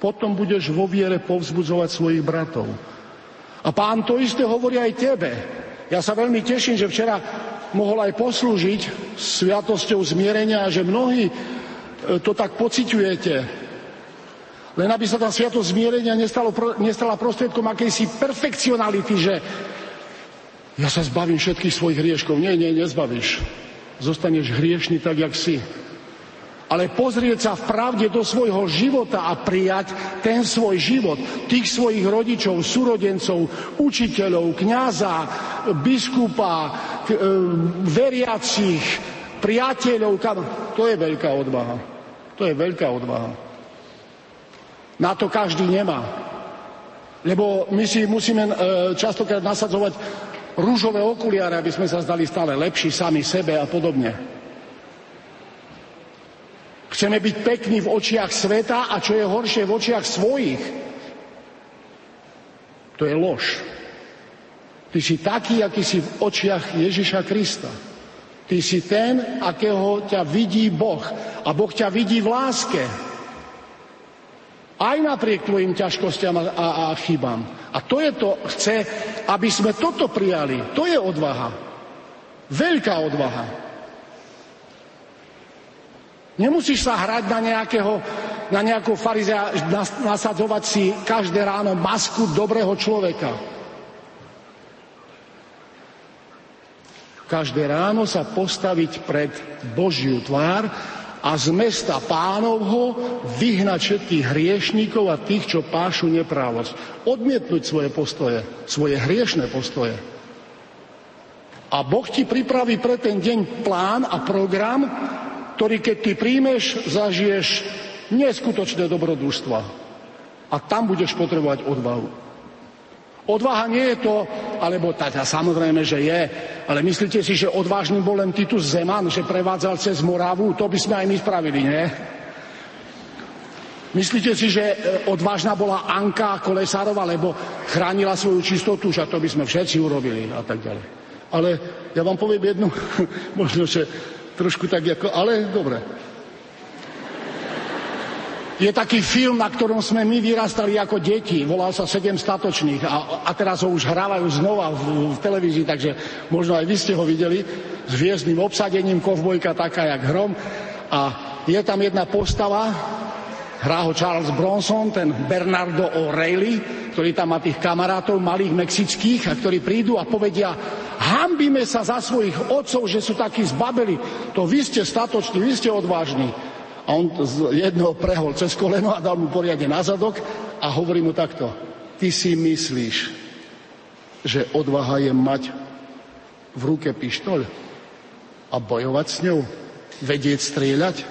potom budeš vo viere povzbudzovať svojich bratov. A pán to isté hovorí aj tebe. Ja sa veľmi teším, že včera mohol aj poslúžiť sviatosťou zmierenia a že mnohí e, to tak pociťujete. Len aby sa tá sviatosť zmierenia nestalo, nestala prostriedkom akejsi perfekcionality, že ja sa zbavím všetkých svojich hrieškov. Nie, nie, nezbavíš. Zostaneš hriešný tak, jak si ale pozrieť sa v pravde do svojho života a prijať ten svoj život, tých svojich rodičov, súrodencov, učiteľov, kňaza, biskupa, e, veriacich, priateľov. To je veľká odvaha. To je veľká odvaha. Na to každý nemá. Lebo my si musíme e, častokrát nasadzovať rúžové okuliare, aby sme sa zdali stále lepší sami sebe a podobne. Chceme byť pekní v očiach sveta a čo je horšie v očiach svojich. To je lož. Ty si taký, aký si v očiach Ježiša Krista. Ty si ten, akého ťa vidí Boh. A Boh ťa vidí v láske. Aj napriek tvojim ťažkostiam a, a, a chybám. A to je to, chce, aby sme toto prijali. To je odvaha. Veľká odvaha. Nemusíš sa hrať na nejakého, na nejakého farizea, nasadzovať si každé ráno masku dobrého človeka. Každé ráno sa postaviť pred Božiu tvár a z mesta pánovho vyhnať všetkých hriešníkov a tých, čo pášu neprávosť. Odmietnúť svoje postoje, svoje hriešné postoje. A Boh ti pripraví pre ten deň plán a program, ktorý keď ty príjmeš, zažiješ neskutočné dobrodružstva. A tam budeš potrebovať odvahu. Odvaha nie je to, alebo teda samozrejme, že je, ale myslíte si, že odvážny bol len Titus Zeman, že prevádzal cez Moravu? To by sme aj my spravili, nie? Myslíte si, že e, odvážna bola Anka Kolesárova, lebo chránila svoju čistotu, že to by sme všetci urobili a tak ďalej. Ale ja vám poviem jednu, [laughs] možno, že trošku tak ako, ale dobre. Je taký film, na ktorom sme my vyrastali ako deti. Volal sa Sedem statočných a, a teraz ho už hrávajú znova v, v televízii, takže možno aj vy ste ho videli s hviezdnym obsadením, kovbojka taká jak hrom. A je tam jedna postava, hrá ho Charles Bronson, ten Bernardo O'Reilly, ktorý tam má tých kamarátov malých mexických a ktorí prídu a povedia, hambíme sa za svojich otcov, že sú takí zbabeli. To vy ste statoční, vy ste odvážni. A on z jedného prehol cez koleno a dal mu poriadne na zadok a hovorí mu takto. Ty si myslíš, že odvaha je mať v ruke pištoľ a bojovať s ňou? Vedieť strieľať?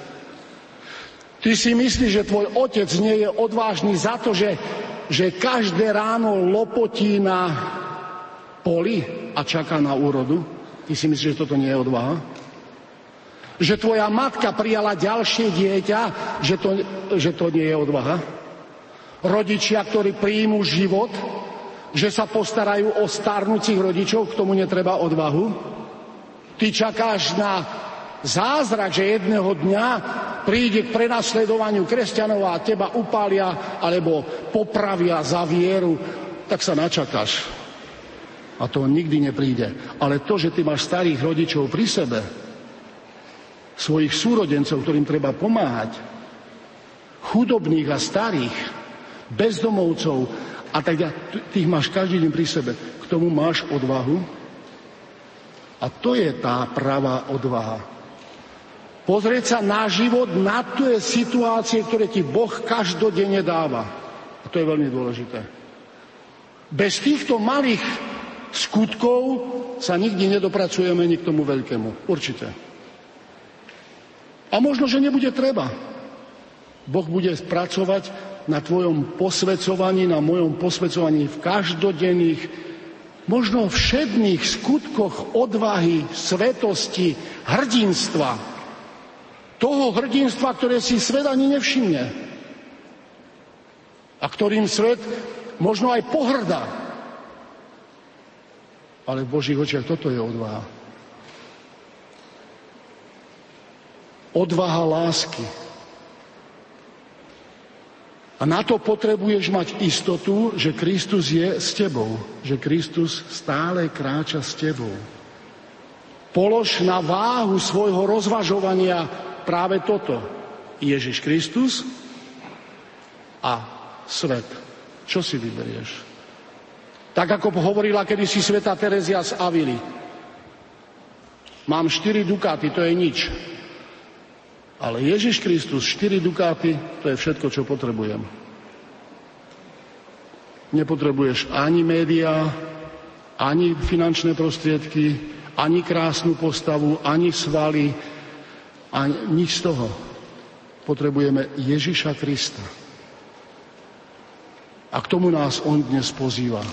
Ty si myslíš, že tvoj otec nie je odvážny za to, že, že každé ráno lopotí na poli a čaká na úrodu? Ty si myslíš, že toto nie je odvaha? Že tvoja matka prijala ďalšie dieťa, že to, že to nie je odvaha? Rodičia, ktorí príjmu život, že sa postarajú o starnúcich rodičov, k tomu netreba odvahu? Ty čakáš na zázrak, že jedného dňa príde k prenasledovaniu kresťanov a teba upália alebo popravia za vieru, tak sa načakáš. A to nikdy nepríde. Ale to, že ty máš starých rodičov pri sebe, svojich súrodencov, ktorým treba pomáhať, chudobných a starých, bezdomovcov a tak tých máš každý deň pri sebe. K tomu máš odvahu a to je tá pravá odvaha. Pozrieť sa na život, na tie situácie, ktoré ti Boh každodenne dáva. A to je veľmi dôležité. Bez týchto malých skutkov sa nikdy nedopracujeme ani k tomu veľkému. Určite. A možno, že nebude treba. Boh bude pracovať na tvojom posvecovaní, na mojom posvecovaní v každodenných, možno všedných skutkoch odvahy, svetosti, hrdinstva. Toho hrdinstva, ktoré si svet ani nevšimne. A ktorým svet možno aj pohrdá. Ale v Božích očiach toto je odvaha. Odvaha lásky. A na to potrebuješ mať istotu, že Kristus je s tebou, že Kristus stále kráča s tebou. Polož na váhu svojho rozvažovania práve toto. Ježiš Kristus a svet. Čo si vyberieš? Tak ako hovorila kedysi sveta Terezia z Avily. Mám štyri dukáty, to je nič. Ale Ježiš Kristus, 4 dukáty, to je všetko, čo potrebujem. Nepotrebuješ ani médiá, ani finančné prostriedky, ani krásnu postavu, ani svaly, A nič z toho. Potrebujeme Ježiša Krista. A k tomu nás On dnes pozýva.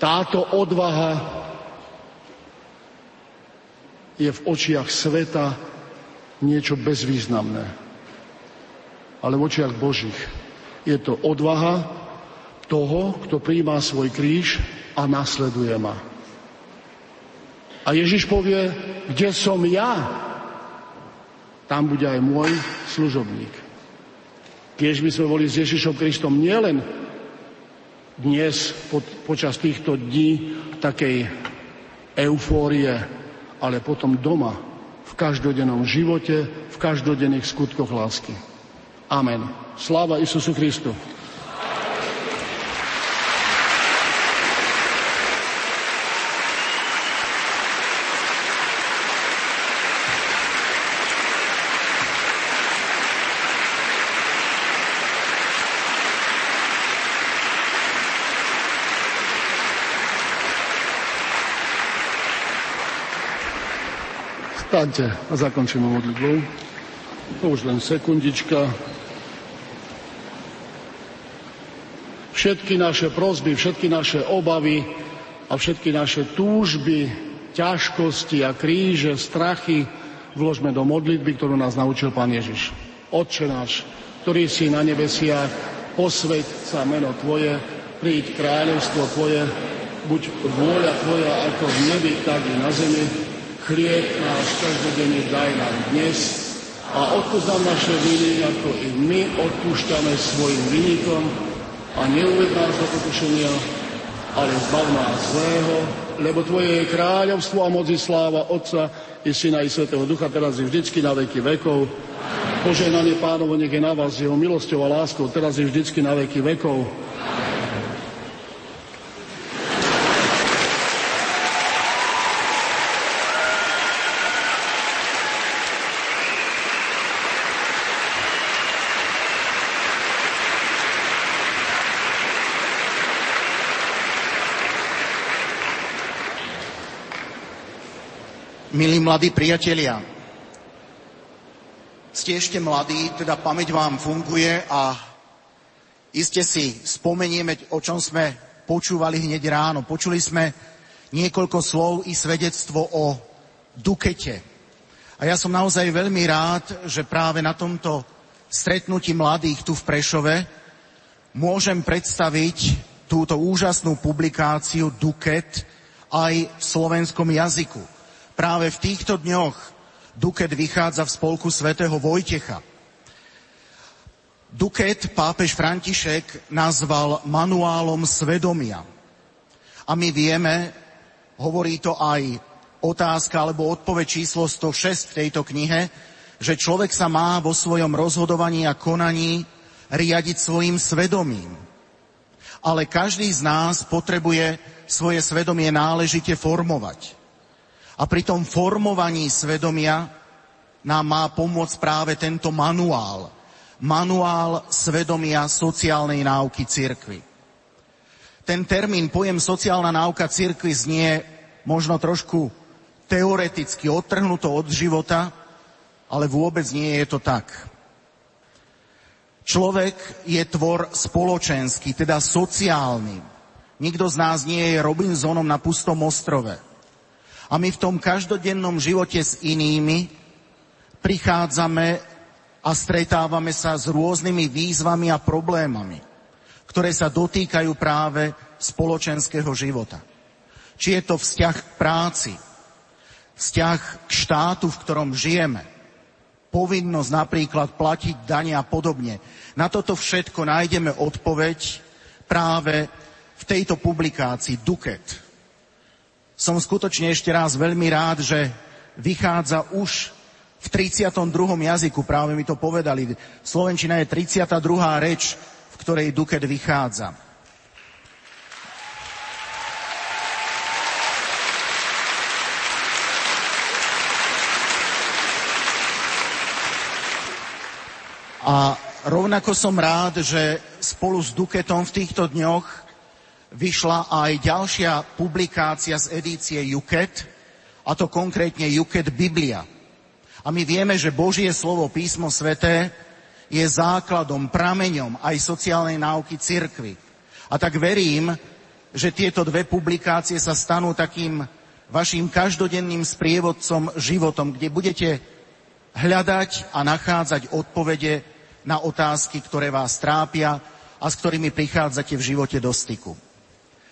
Táto odvaha je v očiach sveta niečo bezvýznamné. Ale v očiach Božích je to odvaha toho, kto príjma svoj kríž a nasleduje ma. A Ježiš povie, kde som ja, tam bude aj môj služobník. Keď by sme boli s Ježišom Kristom nielen dnes po, počas týchto dní takej eufórie, ale potom doma, každodennom živote, v každodenných skutkoch lásky. Amen. Sláva Isusu Kristu. Staňte a zakončíme modlitbou. Už len sekundička. Všetky naše prozby, všetky naše obavy a všetky naše túžby, ťažkosti a kríže, strachy vložme do modlitby, ktorú nás naučil Pán Ježiš. Otče náš, ktorý si na nebesiach, posveď sa meno Tvoje, príď kráľovstvo Tvoje, buď vôľa Tvoja ako v nebi, tak i na zemi. Chlieb náš každodenný daj nám dnes a odpúsť nám naše viny, ako i my odpúšťame svojim vynikom a neuved nás do pokušenia, ale zbav nás zlého, lebo Tvoje je kráľovstvo a moc i sláva Otca i Syna i Svetého Ducha, teraz i vždycky na veky vekov. Požehnanie pánovo nech je na vás jeho milosťou a láskou, teraz i vždycky na veky vekov. Mladí priatelia, ste ešte mladí, teda pamäť vám funguje a iste si spomenieme, o čom sme počúvali hneď ráno. Počuli sme niekoľko slov i svedectvo o Dukete. A ja som naozaj veľmi rád, že práve na tomto stretnutí mladých tu v Prešove môžem predstaviť túto úžasnú publikáciu Duket aj v slovenskom jazyku Práve v týchto dňoch Duket vychádza v spolku svätého Vojtecha. Duket pápež František nazval manuálom svedomia. A my vieme, hovorí to aj otázka alebo odpoveď číslo 106 v tejto knihe, že človek sa má vo svojom rozhodovaní a konaní riadiť svojim svedomím. Ale každý z nás potrebuje svoje svedomie náležite formovať. A pri tom formovaní svedomia nám má pomôcť práve tento manuál. Manuál svedomia sociálnej náuky cirkvy. Ten termín, pojem sociálna náuka cirkvy znie možno trošku teoreticky odtrhnuto od života, ale vôbec nie je to tak. Človek je tvor spoločenský, teda sociálny. Nikto z nás nie je Robinsonom na pustom ostrove. A my v tom každodennom živote s inými prichádzame a stretávame sa s rôznymi výzvami a problémami, ktoré sa dotýkajú práve spoločenského života. Či je to vzťah k práci, vzťah k štátu, v ktorom žijeme, povinnosť napríklad platiť dane a podobne. Na toto všetko nájdeme odpoveď práve v tejto publikácii Duket som skutočne ešte raz veľmi rád, že vychádza už v 32. jazyku, práve mi to povedali. Slovenčina je 32. reč, v ktorej Duket vychádza. A rovnako som rád, že spolu s Duketom v týchto dňoch vyšla aj ďalšia publikácia z edície Juket, a to konkrétne Juket Biblia. A my vieme, že Božie slovo, písmo sveté, je základom, prameňom aj sociálnej náuky cirkvy. A tak verím, že tieto dve publikácie sa stanú takým vašim každodenným sprievodcom životom, kde budete hľadať a nachádzať odpovede na otázky, ktoré vás trápia a s ktorými prichádzate v živote do styku.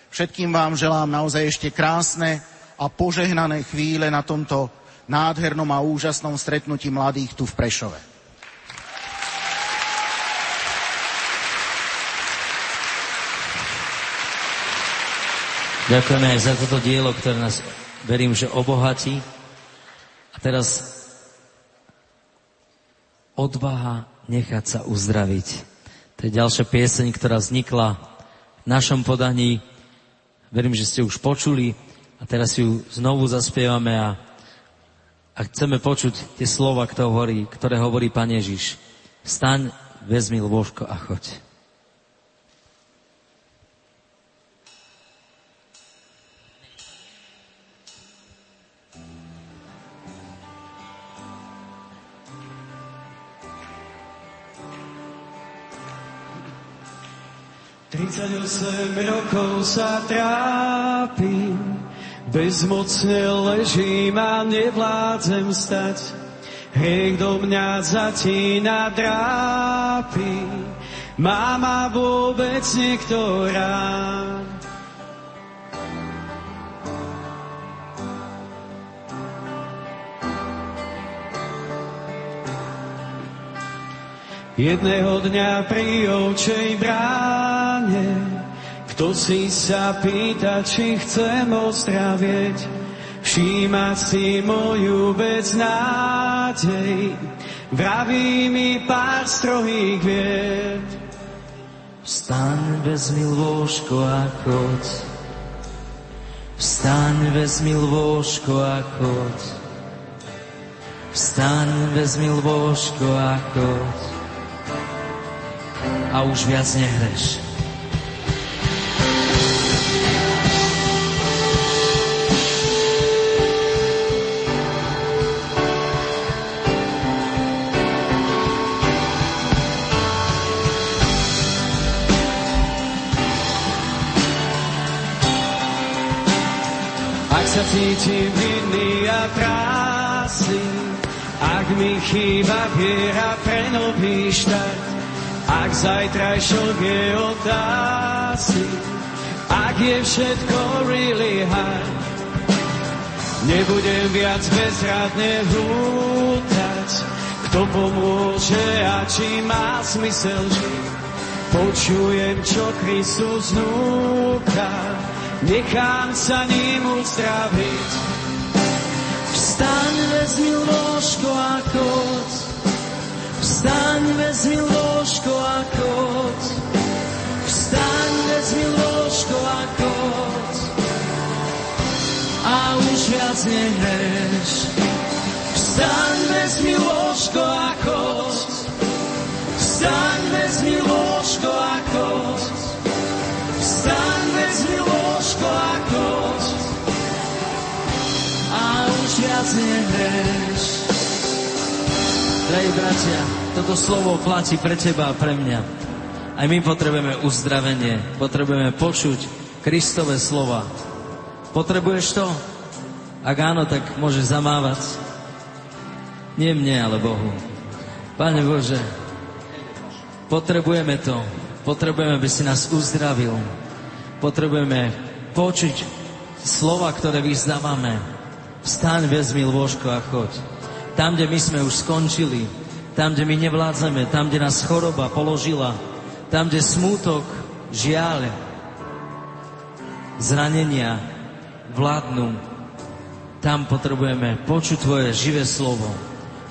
Všetkým vám želám naozaj ešte krásne a požehnané chvíle na tomto nádhernom a úžasnom stretnutí mladých tu v Prešove. Ďakujeme aj za toto dielo, ktoré nás, verím, že obohatí. A teraz odvaha nechať sa uzdraviť. To je ďalšia pieseň, ktorá vznikla v našom podaní. Verím, že ste už počuli a teraz ju znovu zaspievame a, a chceme počuť tie slova, ktoré hovorí, ktoré hovorí Pán Ježiš. Staň, vezmi lôžko a choď. 38 rokov sa trápim, bezmocne ležím a nevládzem stať. Hriech do mňa zatína drápy, máma vôbec niekto rád. Jedného dňa pri ovčej bráne, kto si sa pýta, či chcem ozdravieť, všíma si moju beznádej, vraví mi pár strohých vied. Vstaň, vezmi lôžko a choď. Vstaň, vezmi lôžko a choď. Vstaň, vezmi lôžko a choď a už viac nehreš. Ak sa cítim vinný a trásny, ak mi chýba viera pre nový štart, ak zajtrajšok je otázky, ak je všetko really hard, nebudem viac bezradne hútať, kto pomôže a či má smysel žiť. Počujem, čo Kristus núka, nechám sa ním uzdraviť. Vstaň, vezmi lôžko a koc, Vstaň, vezmi lôžko a koc. Vstaň, vezmi lôžko a koc. A už viac nehreš. Vstaň, vezmi lôžko a koc. Vstaň, vezmi lôžko a koc. Vstaň, vezmi lôžko a koc. A už viac nehreš. Drahí bratia, toto slovo platí pre teba a pre mňa. Aj my potrebujeme uzdravenie, potrebujeme počuť Kristové slova. Potrebuješ to? Ak áno, tak môžeš zamávať. Nie mne, ale Bohu. Pane Bože, potrebujeme to. Potrebujeme, aby si nás uzdravil. Potrebujeme počuť slova, ktoré vyzdávame. Vstaň, vezmi lôžko a choď. Tam, kde my sme už skončili, tam, kde my nevládzeme, tam, kde nás choroba položila, tam, kde smútok, žiaľ, zranenia vládnu, tam potrebujeme počuť Tvoje živé slovo.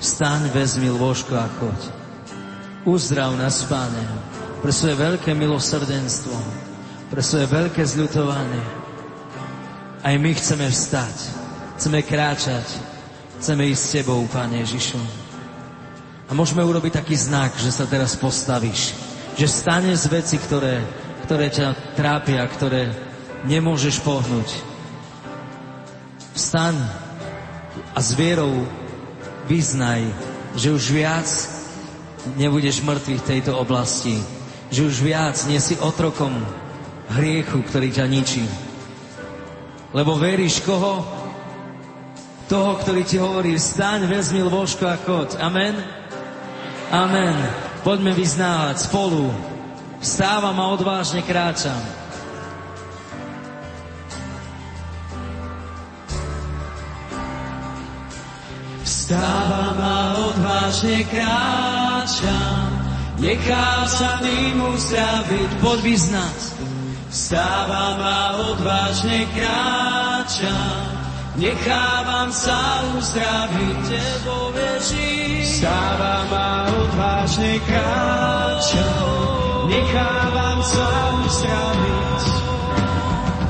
Staň, vezmi lôžko a choď. Uzdrav nás, Páne, pre svoje veľké milosrdenstvo, pre svoje veľké zľutovanie. Aj my chceme vstať, chceme kráčať, chceme ísť s Tebou, Pane Ježišu. A môžeme urobiť taký znak, že sa teraz postavíš. Že stane z veci, ktoré, ktoré ťa trápia, ktoré nemôžeš pohnúť. Vstaň a s vierou vyznaj, že už viac nebudeš mŕtvý v tejto oblasti. Že už viac nie si otrokom hriechu, ktorý ťa ničí. Lebo veríš koho? Toho, ktorý ti hovorí, vstaň, vezmi lôžko a choď. Amen? Amen. Poďme vyznávať spolu. Vstávam a odvážne kráčam. Vstávam a odvážne kráčam, nechám sa ním uzdraviť, poď vyznať. Vstávam a odvážne kráčam, nechávam sa uzdraviť, tebo Ježíš. Vstávam a odvážne kráčam, nechávam sa uzdraviť.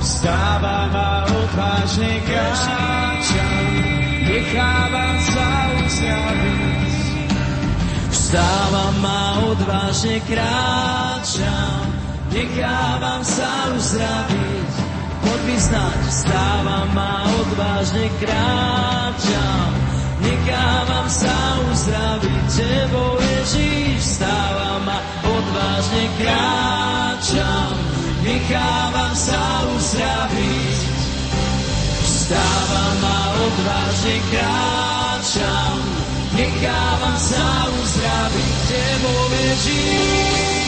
Vstávam a odvážne kráčam, nechávam sa uzdraviť. Vstávam a odvážne kráčam, nechávam sa uzdraviť. Poď vyznať, vstávam a odvážne kráčam, nechávam sa uzdraviť. Tebou Ježíš, vstávam a odvážne kráčam, nechávam sa uzdraviť. Vstávam a odvážne kráčam, nechávam sa uzdraviť Tebou Ježíš.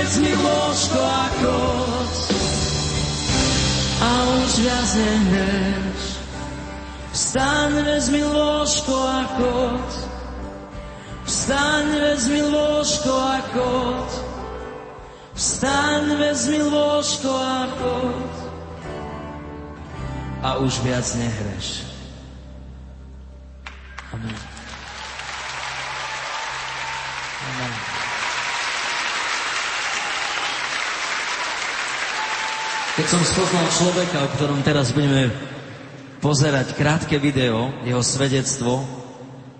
Mi lôžko a koc a už viac nehneš. Vstaň, vezmi lôžko a koc. Vstaň, vezmi lôžko a koc. Vstaň, vezmi lôžko a koc. A už viac nehreš. Keď som spoznal človeka, o ktorom teraz budeme pozerať krátke video, jeho svedectvo,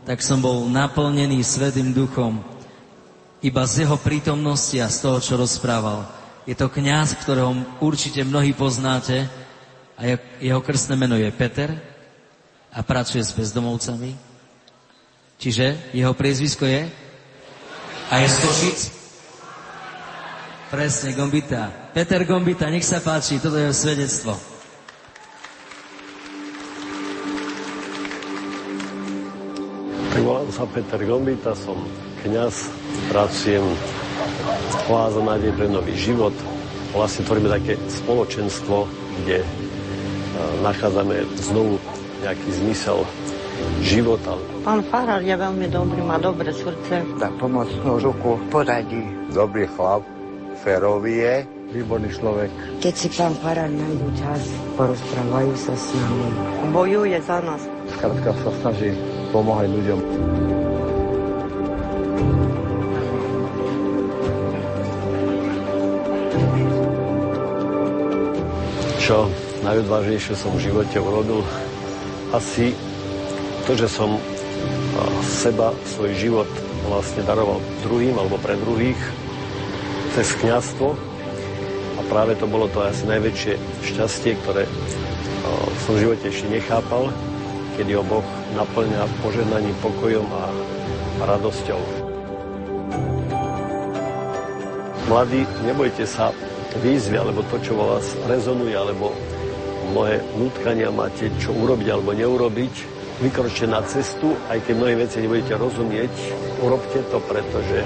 tak som bol naplnený Svetým duchom iba z jeho prítomnosti a z toho, čo rozprával. Je to kňaz, ktorého určite mnohí poznáte a jeho krstné meno je Peter a pracuje s bezdomovcami. Čiže jeho priezvisko je? A je z? Presne, Gombita. Peter Gombita, nech sa páči, toto je svedectvo. Tak volám sa Peter Gombita, som kňaz, pracujem Oáza nádej pre nový život. Vlastne tvoríme také spoločenstvo, kde e, nachádzame znovu nejaký zmysel života. Pán Farár je veľmi dobrý, má dobré srdce. Dá pomocnú ruku, poradí. Dobrý chlap, Ferovie. Výborný človek. Keď si pán Farán nájdu čas, porozprávajú sa s nami. Bojuje za nás. Skrátka sa snaží pomáhať ľuďom. Čo najodvážnejšie som v živote urobil? Asi to, že som seba, svoj život vlastne daroval druhým alebo pre druhých cez kniazstvo práve to bolo to asi najväčšie šťastie, ktoré som v živote ešte nechápal, kedy ho Boh naplňa požehnaním, pokojom a, radosťou. Mladí, nebojte sa výzvy, alebo to, čo vo vás rezonuje, alebo mnohé nutkania máte, čo urobiť alebo neurobiť, vykročte na cestu, aj keď mnohé veci nebudete rozumieť, urobte to, pretože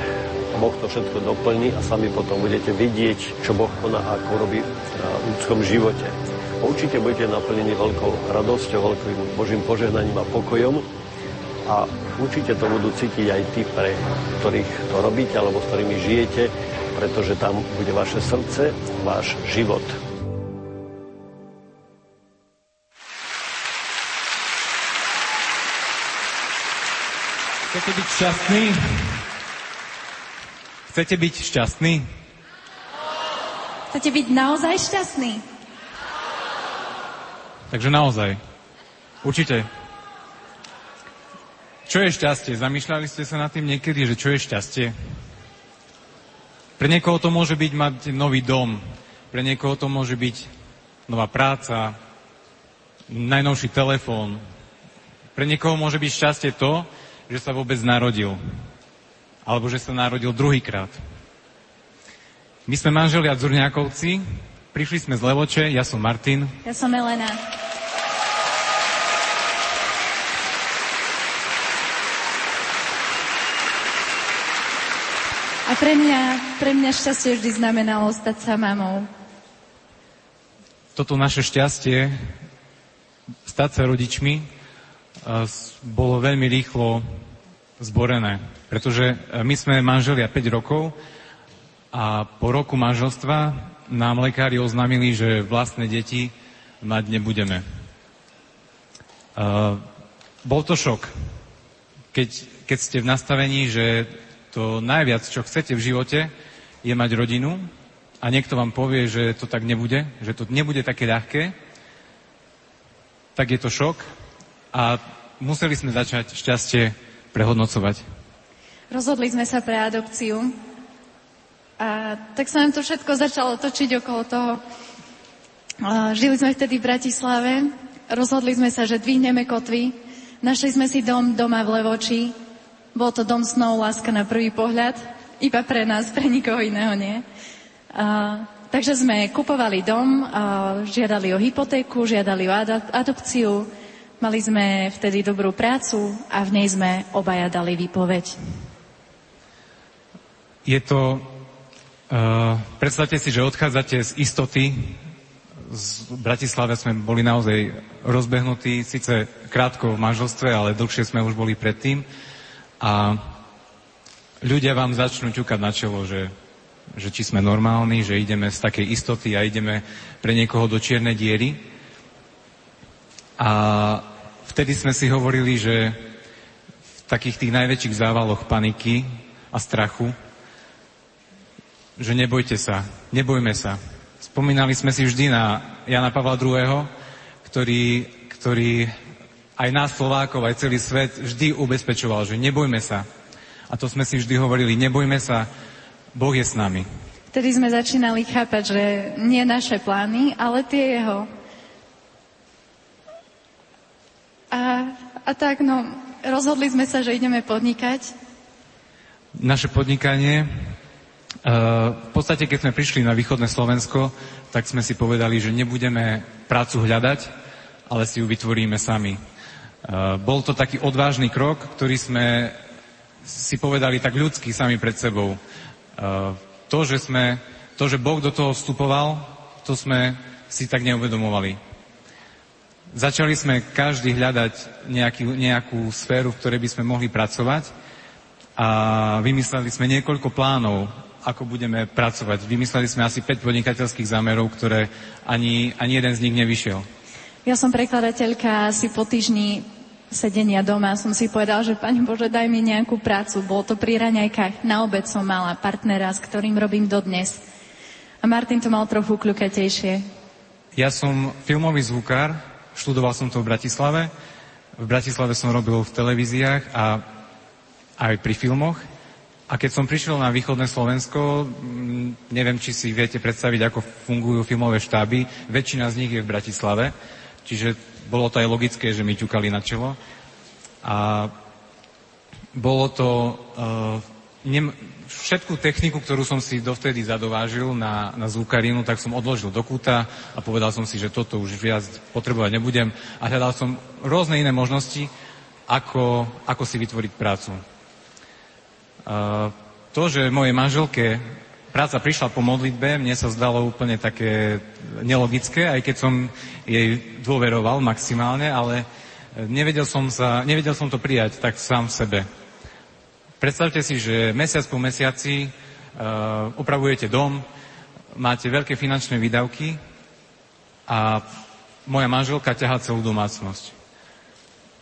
Boh to všetko doplní a sami potom budete vidieť, čo Boh koná a ako robí v ľudskom živote. A určite budete naplnení veľkou radosťou, veľkým Božím požehnaním a pokojom. A určite to budú cítiť aj tí, pre ktorých to robíte alebo s ktorými žijete, pretože tam bude vaše srdce, váš život. Chcete byť šťastný? Chcete byť šťastný? Chcete byť naozaj šťastný? Takže naozaj. Určite. Čo je šťastie? Zamýšľali ste sa nad tým niekedy, že čo je šťastie? Pre niekoho to môže byť mať nový dom, pre niekoho to môže byť nová práca, najnovší telefón. Pre niekoho môže byť šťastie to, že sa vôbec narodil. Alebo že sa narodil druhýkrát. My sme manželia Dzurňákovci, prišli sme z Levoče, ja som Martin. Ja som Elena. A pre mňa, pre mňa šťastie vždy znamenalo stať sa mamou. Toto naše šťastie, stať sa rodičmi, bolo veľmi rýchlo zborené, pretože e, my sme manželia 5 rokov a po roku manželstva nám lekári oznámili, že vlastné deti mať nebudeme. Uh, bol to šok, keď, keď ste v nastavení, že to najviac, čo chcete v živote, je mať rodinu a niekto vám povie, že to tak nebude, že to nebude také ľahké, tak je to šok a museli sme začať šťastie prehodnocovať. Rozhodli sme sa pre adopciu a tak sa nám to všetko začalo točiť okolo toho. Žili sme vtedy v Bratislave, rozhodli sme sa, že dvihneme kotvy, našli sme si dom doma v Levoči, bol to dom snov, láska na prvý pohľad, iba pre nás, pre nikoho iného nie. A, takže sme kupovali dom, a žiadali o hypotéku, žiadali o adopciu, Mali sme vtedy dobrú prácu a v nej sme obaja dali výpoveď. Je to... Uh, predstavte si, že odchádzate z istoty. Z Bratislave sme boli naozaj rozbehnutí, síce krátko v manželstve, ale dlhšie sme už boli predtým. A ľudia vám začnú ťukať na čelo, že, že či sme normálni, že ideme z takej istoty a ideme pre niekoho do čiernej diery. A vtedy sme si hovorili, že v takých tých najväčších závaloch paniky a strachu, že nebojte sa, nebojme sa. Spomínali sme si vždy na Jana Pavla II., ktorý, ktorý aj nás Slovákov, aj celý svet vždy ubezpečoval, že nebojme sa. A to sme si vždy hovorili, nebojme sa, Boh je s nami. Vtedy sme začínali chápať, že nie naše plány, ale tie jeho. A, a tak, no, rozhodli sme sa, že ideme podnikať. Naše podnikanie, uh, v podstate, keď sme prišli na východné Slovensko, tak sme si povedali, že nebudeme prácu hľadať, ale si ju vytvoríme sami. Uh, bol to taký odvážny krok, ktorý sme si povedali tak ľudsky sami pred sebou. Uh, to, že sme, to, že Boh do toho vstupoval, to sme si tak neuvedomovali. Začali sme každý hľadať nejaký, nejakú sféru, v ktorej by sme mohli pracovať a vymysleli sme niekoľko plánov, ako budeme pracovať. Vymysleli sme asi 5 podnikateľských zámerov, ktoré ani, ani jeden z nich nevyšiel. Ja som prekladateľka asi po týždni sedenia doma som si povedal, že Pani Bože, daj mi nejakú prácu. Bolo to pri raňajkách. Na obed som mala partnera, s ktorým robím dodnes. A Martin to mal trochu kľukatejšie. Ja som filmový zvukár, Študoval som to v Bratislave. V Bratislave som robil v televíziách a aj pri filmoch. A keď som prišiel na východné Slovensko, mm, neviem, či si viete predstaviť, ako fungujú filmové štáby. Väčšina z nich je v Bratislave, čiže bolo to aj logické, že mi ťukali na čelo. A bolo to uh, nem, všetku techniku, ktorú som si dovtedy zadovážil na, na zvukarinu, tak som odložil do kúta a povedal som si, že toto už viac potrebovať nebudem a hľadal som rôzne iné možnosti, ako, ako si vytvoriť prácu. Uh, to, že mojej manželke práca prišla po modlitbe, mne sa zdalo úplne také nelogické, aj keď som jej dôveroval maximálne, ale nevedel som, sa, nevedel som to prijať tak sám v sebe. Predstavte si, že mesiac po mesiaci uh, upravujete dom, máte veľké finančné výdavky a moja manželka ťahá celú domácnosť.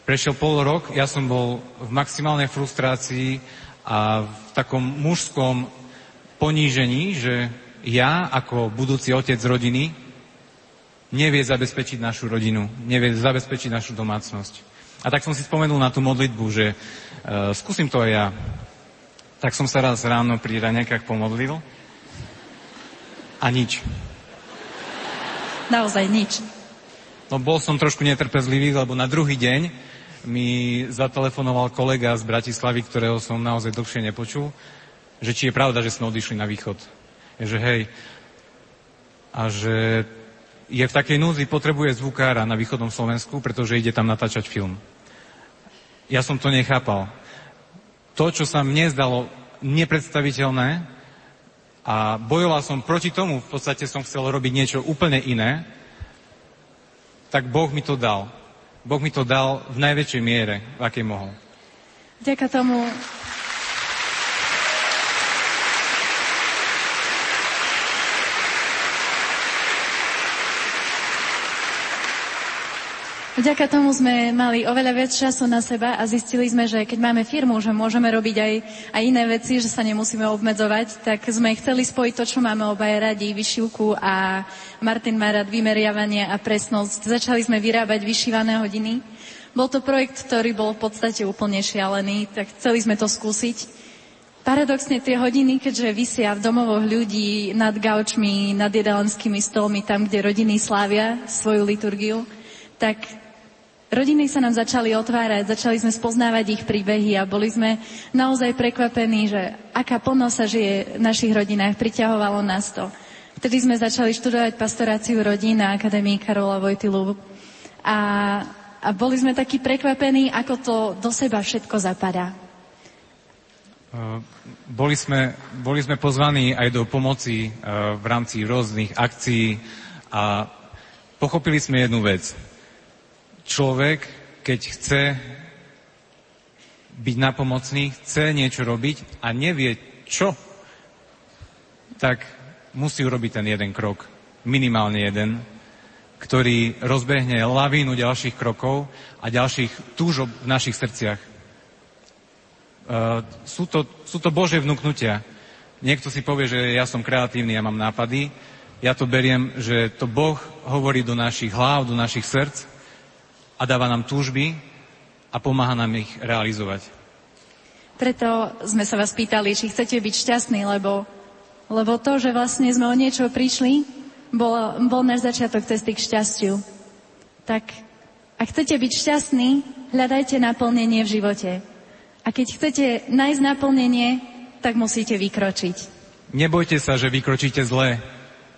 Prešiel pol rok, ja som bol v maximálnej frustrácii a v takom mužskom ponížení, že ja ako budúci otec rodiny nevie zabezpečiť našu rodinu, nevie zabezpečiť našu domácnosť. A tak som si spomenul na tú modlitbu, že uh, skúsim to aj ja. Tak som sa raz ráno pri raňajkách pomodlil a nič. Naozaj nič. No bol som trošku netrpezlivý, lebo na druhý deň mi zatelefonoval kolega z Bratislavy, ktorého som naozaj dlhšie nepočul, že či je pravda, že sme odišli na východ. Je, že hej. A že je v takej núzi, potrebuje zvukára na východnom Slovensku, pretože ide tam natáčať film. Ja som to nechápal. To, čo sa mne zdalo nepredstaviteľné a bojoval som proti tomu, v podstate som chcel robiť niečo úplne iné, tak Boh mi to dal. Boh mi to dal v najväčšej miere, v akej mohol. Ďaká tomu Vďaka tomu sme mali oveľa viac času na seba a zistili sme, že keď máme firmu, že môžeme robiť aj, aj iné veci, že sa nemusíme obmedzovať, tak sme chceli spojiť to, čo máme obaj radi, vyšivku a Martin má rád vymeriavanie a presnosť. Začali sme vyrábať vyšívané hodiny. Bol to projekt, ktorý bol v podstate úplne šialený, tak chceli sme to skúsiť. Paradoxne tie hodiny, keďže vysia v domovoch ľudí nad gaučmi, nad jedalenskými stolmi, tam, kde rodiny slávia svoju liturgiu, tak Rodiny sa nám začali otvárať, začali sme spoznávať ich príbehy a boli sme naozaj prekvapení, že aká plno sa žije v našich rodinách, priťahovalo nás to. Vtedy sme začali študovať pastoráciu rodín na Akadémii Karola Vojtilu a, a boli sme takí prekvapení, ako to do seba všetko zapadá. Boli sme, boli sme pozvaní aj do pomoci v rámci rôznych akcií a pochopili sme jednu vec – človek, keď chce byť napomocný, chce niečo robiť a nevie čo, tak musí urobiť ten jeden krok, minimálne jeden, ktorý rozbehne lavínu ďalších krokov a ďalších túžob v našich srdciach. Uh, sú, to, sú to Bože vnúknutia. Niekto si povie, že ja som kreatívny, ja mám nápady. Ja to beriem, že to Boh hovorí do našich hlav, do našich srdc a dáva nám túžby a pomáha nám ich realizovať. Preto sme sa vás pýtali, či chcete byť šťastní, lebo, lebo to, že vlastne sme o niečo prišli, bol, bol náš začiatok cesty k šťastiu. Tak ak chcete byť šťastní, hľadajte naplnenie v živote. A keď chcete nájsť naplnenie, tak musíte vykročiť. Nebojte sa, že vykročíte zle.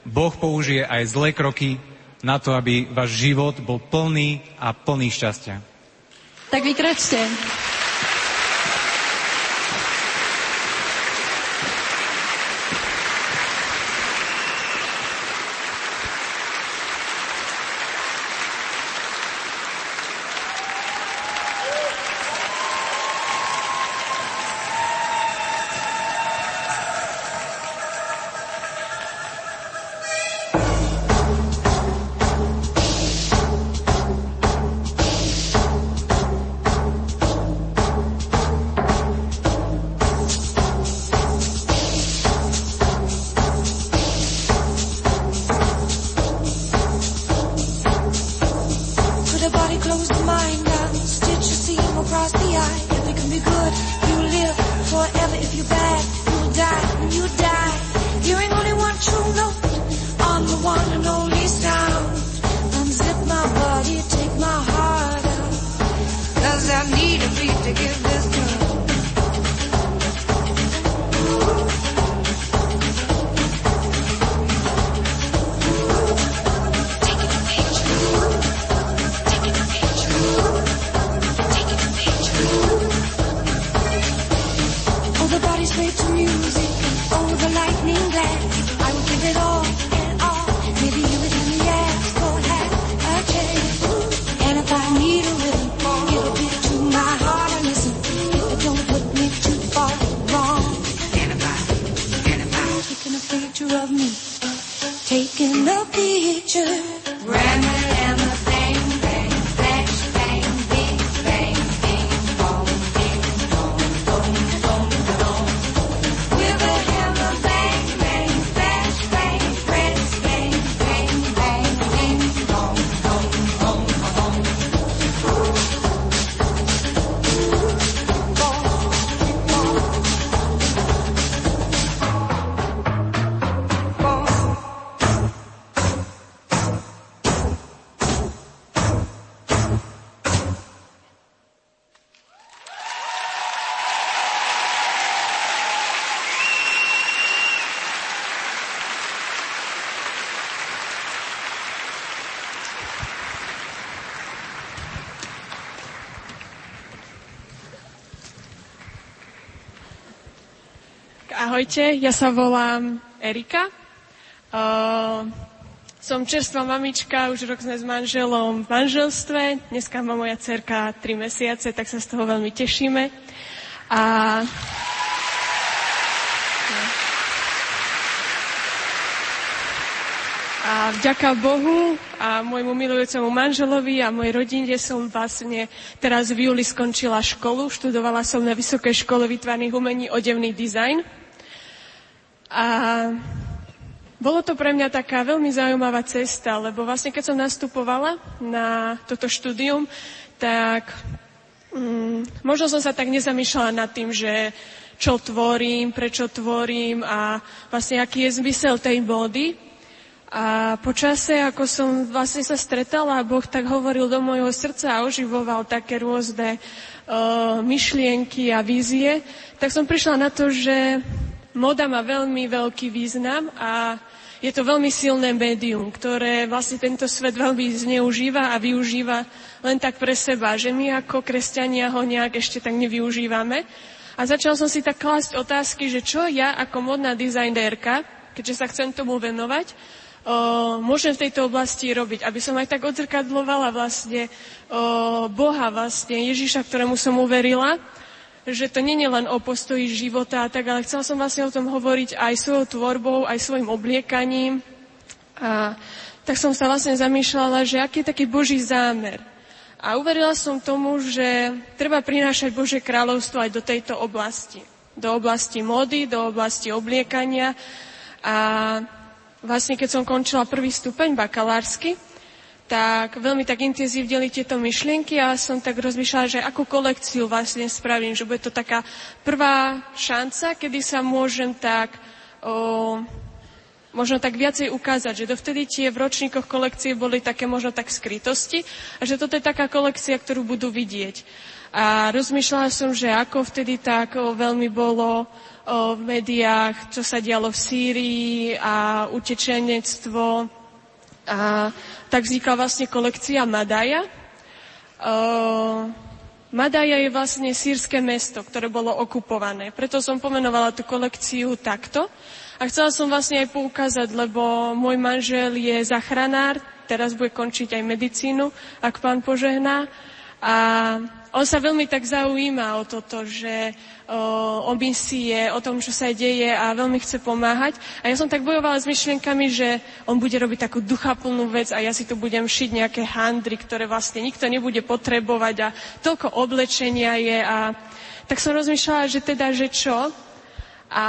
Boh použije aj zlé kroky na to, aby váš život bol plný a plný šťastia. Tak vykročte. Ahojte, ja sa volám Erika. Uh, som čerstvá mamička, už rok sme s manželom v manželstve. Dneska má moja cerka 3 mesiace, tak sa z toho veľmi tešíme. A... A vďaka Bohu a môjmu milujúcemu manželovi a mojej rodine som vlastne teraz v júli skončila školu. Študovala som na Vysokej škole výtvarných umení odevný dizajn. A bolo to pre mňa taká veľmi zaujímavá cesta, lebo vlastne keď som nastupovala na toto štúdium, tak mm, možno som sa tak nezamýšľala nad tým, že čo tvorím, prečo tvorím a vlastne aký je zmysel tej módy. A po čase, ako som vlastne sa stretala, Boh tak hovoril do môjho srdca a oživoval také rôzne uh, myšlienky a vízie, tak som prišla na to, že moda má veľmi veľký význam a je to veľmi silné médium, ktoré vlastne tento svet veľmi zneužíva a využíva len tak pre seba, že my ako kresťania ho nejak ešte tak nevyužívame. A začala som si tak klásť otázky, že čo ja ako modná dizajnérka, keďže sa chcem tomu venovať, o, môžem v tejto oblasti robiť, aby som aj tak odzrkadlovala vlastne o, Boha, vlastne Ježiša, ktorému som uverila, že to je len o postoji života tak, ale chcela som vlastne o tom hovoriť aj svojou tvorbou, aj svojim obliekaním. A tak som sa vlastne zamýšľala, že aký je taký Boží zámer. A uverila som tomu, že treba prinášať Božie kráľovstvo aj do tejto oblasti. Do oblasti mody, do oblasti obliekania. A vlastne keď som končila prvý stupeň bakalársky, tak veľmi tak intenzívnili tieto myšlienky a som tak rozmýšľala, že akú kolekciu vlastne spravím, že bude to taká prvá šanca, kedy sa môžem tak o, možno tak viacej ukázať, že dovtedy tie v ročníkoch kolekcie boli také možno tak skrytosti a že toto je taká kolekcia, ktorú budú vidieť. A rozmýšľala som, že ako vtedy tak o, veľmi bolo o, v médiách, čo sa dialo v Sýrii a utečenectvo a tak vznikla vlastne kolekcia Madaja. Uh, Madaja je vlastne sírske mesto, ktoré bolo okupované. Preto som pomenovala tú kolekciu takto. A chcela som vlastne aj poukázať, lebo môj manžel je zachranár, teraz bude končiť aj medicínu, ak pán požehná. A on sa veľmi tak zaujíma o toto, že o, o misie, o tom, čo sa deje a veľmi chce pomáhať. A ja som tak bojovala s myšlienkami, že on bude robiť takú duchaplnú vec a ja si tu budem šiť nejaké handry, ktoré vlastne nikto nebude potrebovať a toľko oblečenia je a tak som rozmýšľala, že teda, že čo. A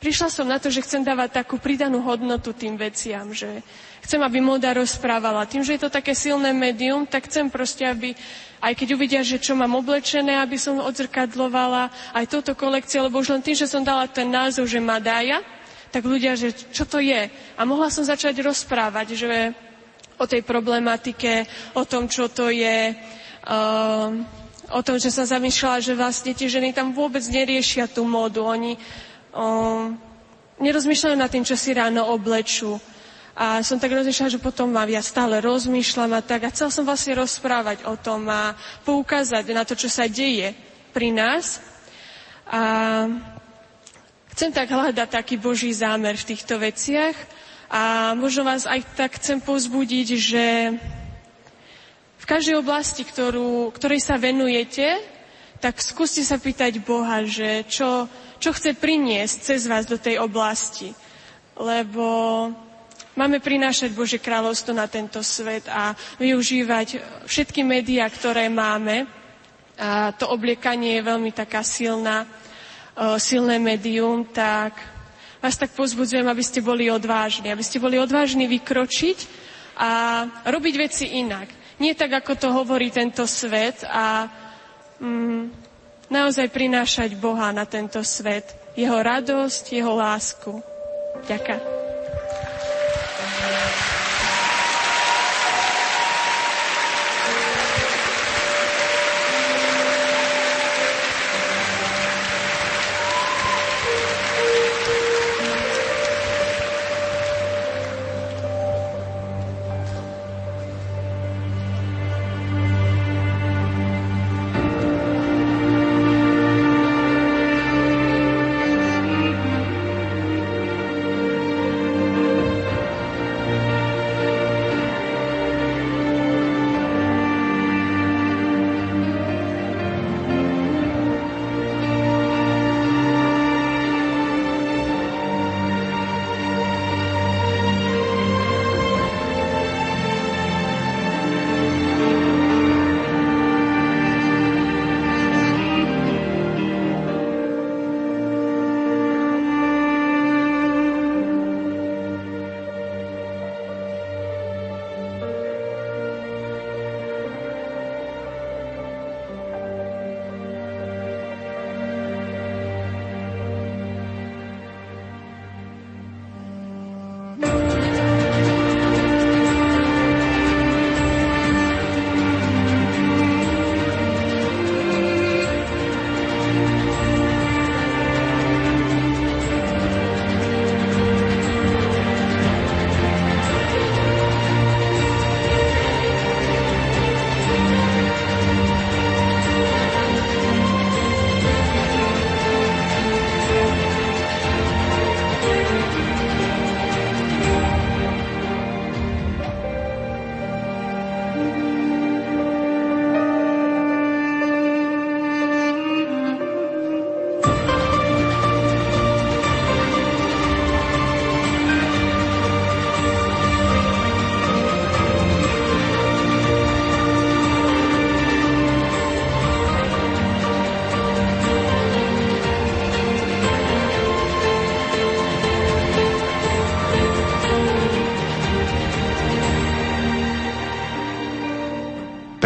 prišla som na to, že chcem dávať takú pridanú hodnotu tým veciam, že chcem, aby moda rozprávala. Tým, že je to také silné médium, tak chcem proste, aby aj keď uvidia, že čo mám oblečené, aby som odzrkadlovala aj túto kolekciu, lebo už len tým, že som dala ten názov, že Madája, tak ľudia, že čo to je. A mohla som začať rozprávať, že o tej problematike, o tom, čo to je, uh, o tom, že sa zamýšľala, že vlastne tie ženy tam vôbec neriešia tú módu. Oni uh, nerozmýšľajú nad tým, čo si ráno oblečú a som tak rozmýšľala, že potom mám, ja stále rozmýšľam a tak. A chcel som vlastne rozprávať o tom a poukázať na to, čo sa deje pri nás. A chcem tak hľadať taký Boží zámer v týchto veciach. A možno vás aj tak chcem pozbudiť, že v každej oblasti, ktorú, ktorej sa venujete, tak skúste sa pýtať Boha, že čo, čo chce priniesť cez vás do tej oblasti. Lebo Máme prinášať Bože kráľovstvo na tento svet a využívať všetky médiá, ktoré máme. A to obliekanie je veľmi taká silná, e, silné médium, tak vás tak pozbudzujem, aby ste boli odvážni, aby ste boli odvážni vykročiť a robiť veci inak. Nie tak, ako to hovorí tento svet a mm, naozaj prinášať Boha na tento svet. Jeho radosť, jeho lásku. Ďakujem.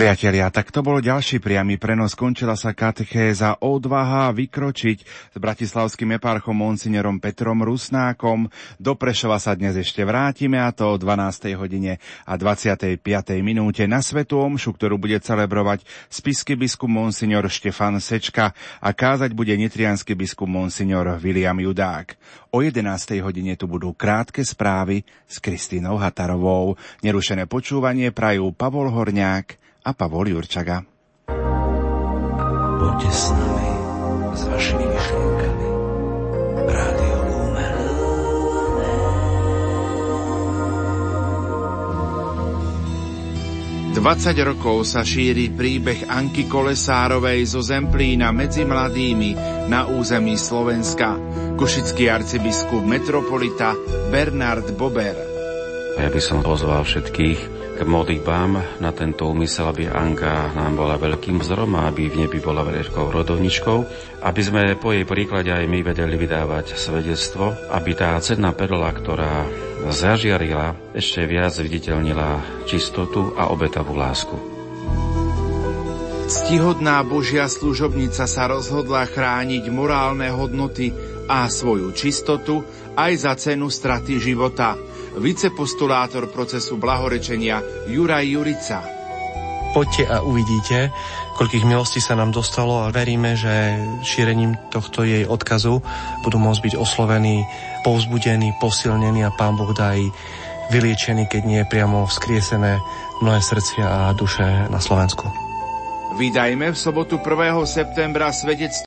Priatelia, tak to bol ďalší priamy prenos. Skončila sa katechéza odvaha vykročiť s bratislavským eparchom monsignorom Petrom Rusnákom. Do Prešova sa dnes ešte vrátime a to o 12. hodine a 25. minúte na Svetu Omšu, ktorú bude celebrovať spisky biskup monsignor Štefan Sečka a kázať bude nitrianský biskup monsignor William Judák. O 11. hodine tu budú krátke správy s Kristínou Hatarovou. Nerušené počúvanie prajú Pavol Horňák a Pavol Jurčaga. Poďte s nami, s vašimi myšlienkami. Rádio Lumen. Dvadsať rokov sa šíri príbeh Anky Kolesárovej zo Zemplína medzi mladými na území Slovenska. Košický arcibiskup metropolita Bernard Bober. Ja by som pozval všetkých k modlitbám na tento úmysel, aby Anka nám bola veľkým vzorom a aby v nebi bola veľkou rodovničkou, aby sme po jej príklade aj my vedeli vydávať svedectvo, aby tá cenná perla, ktorá zažiarila, ešte viac viditeľnila čistotu a obetavú lásku. Ctihodná Božia služobnica sa rozhodla chrániť morálne hodnoty a svoju čistotu aj za cenu straty života – vicepostulátor procesu blahorečenia Juraj Jurica. Poďte a uvidíte, koľkých milostí sa nám dostalo a veríme, že šírením tohto jej odkazu budú môcť byť oslovení, povzbudení, posilnení a Pán Boh dá aj vyliečený, keď nie priamo vzkriesené mnohé srdcia a duše na Slovensku. Vydajme v sobotu 1. septembra svedectvo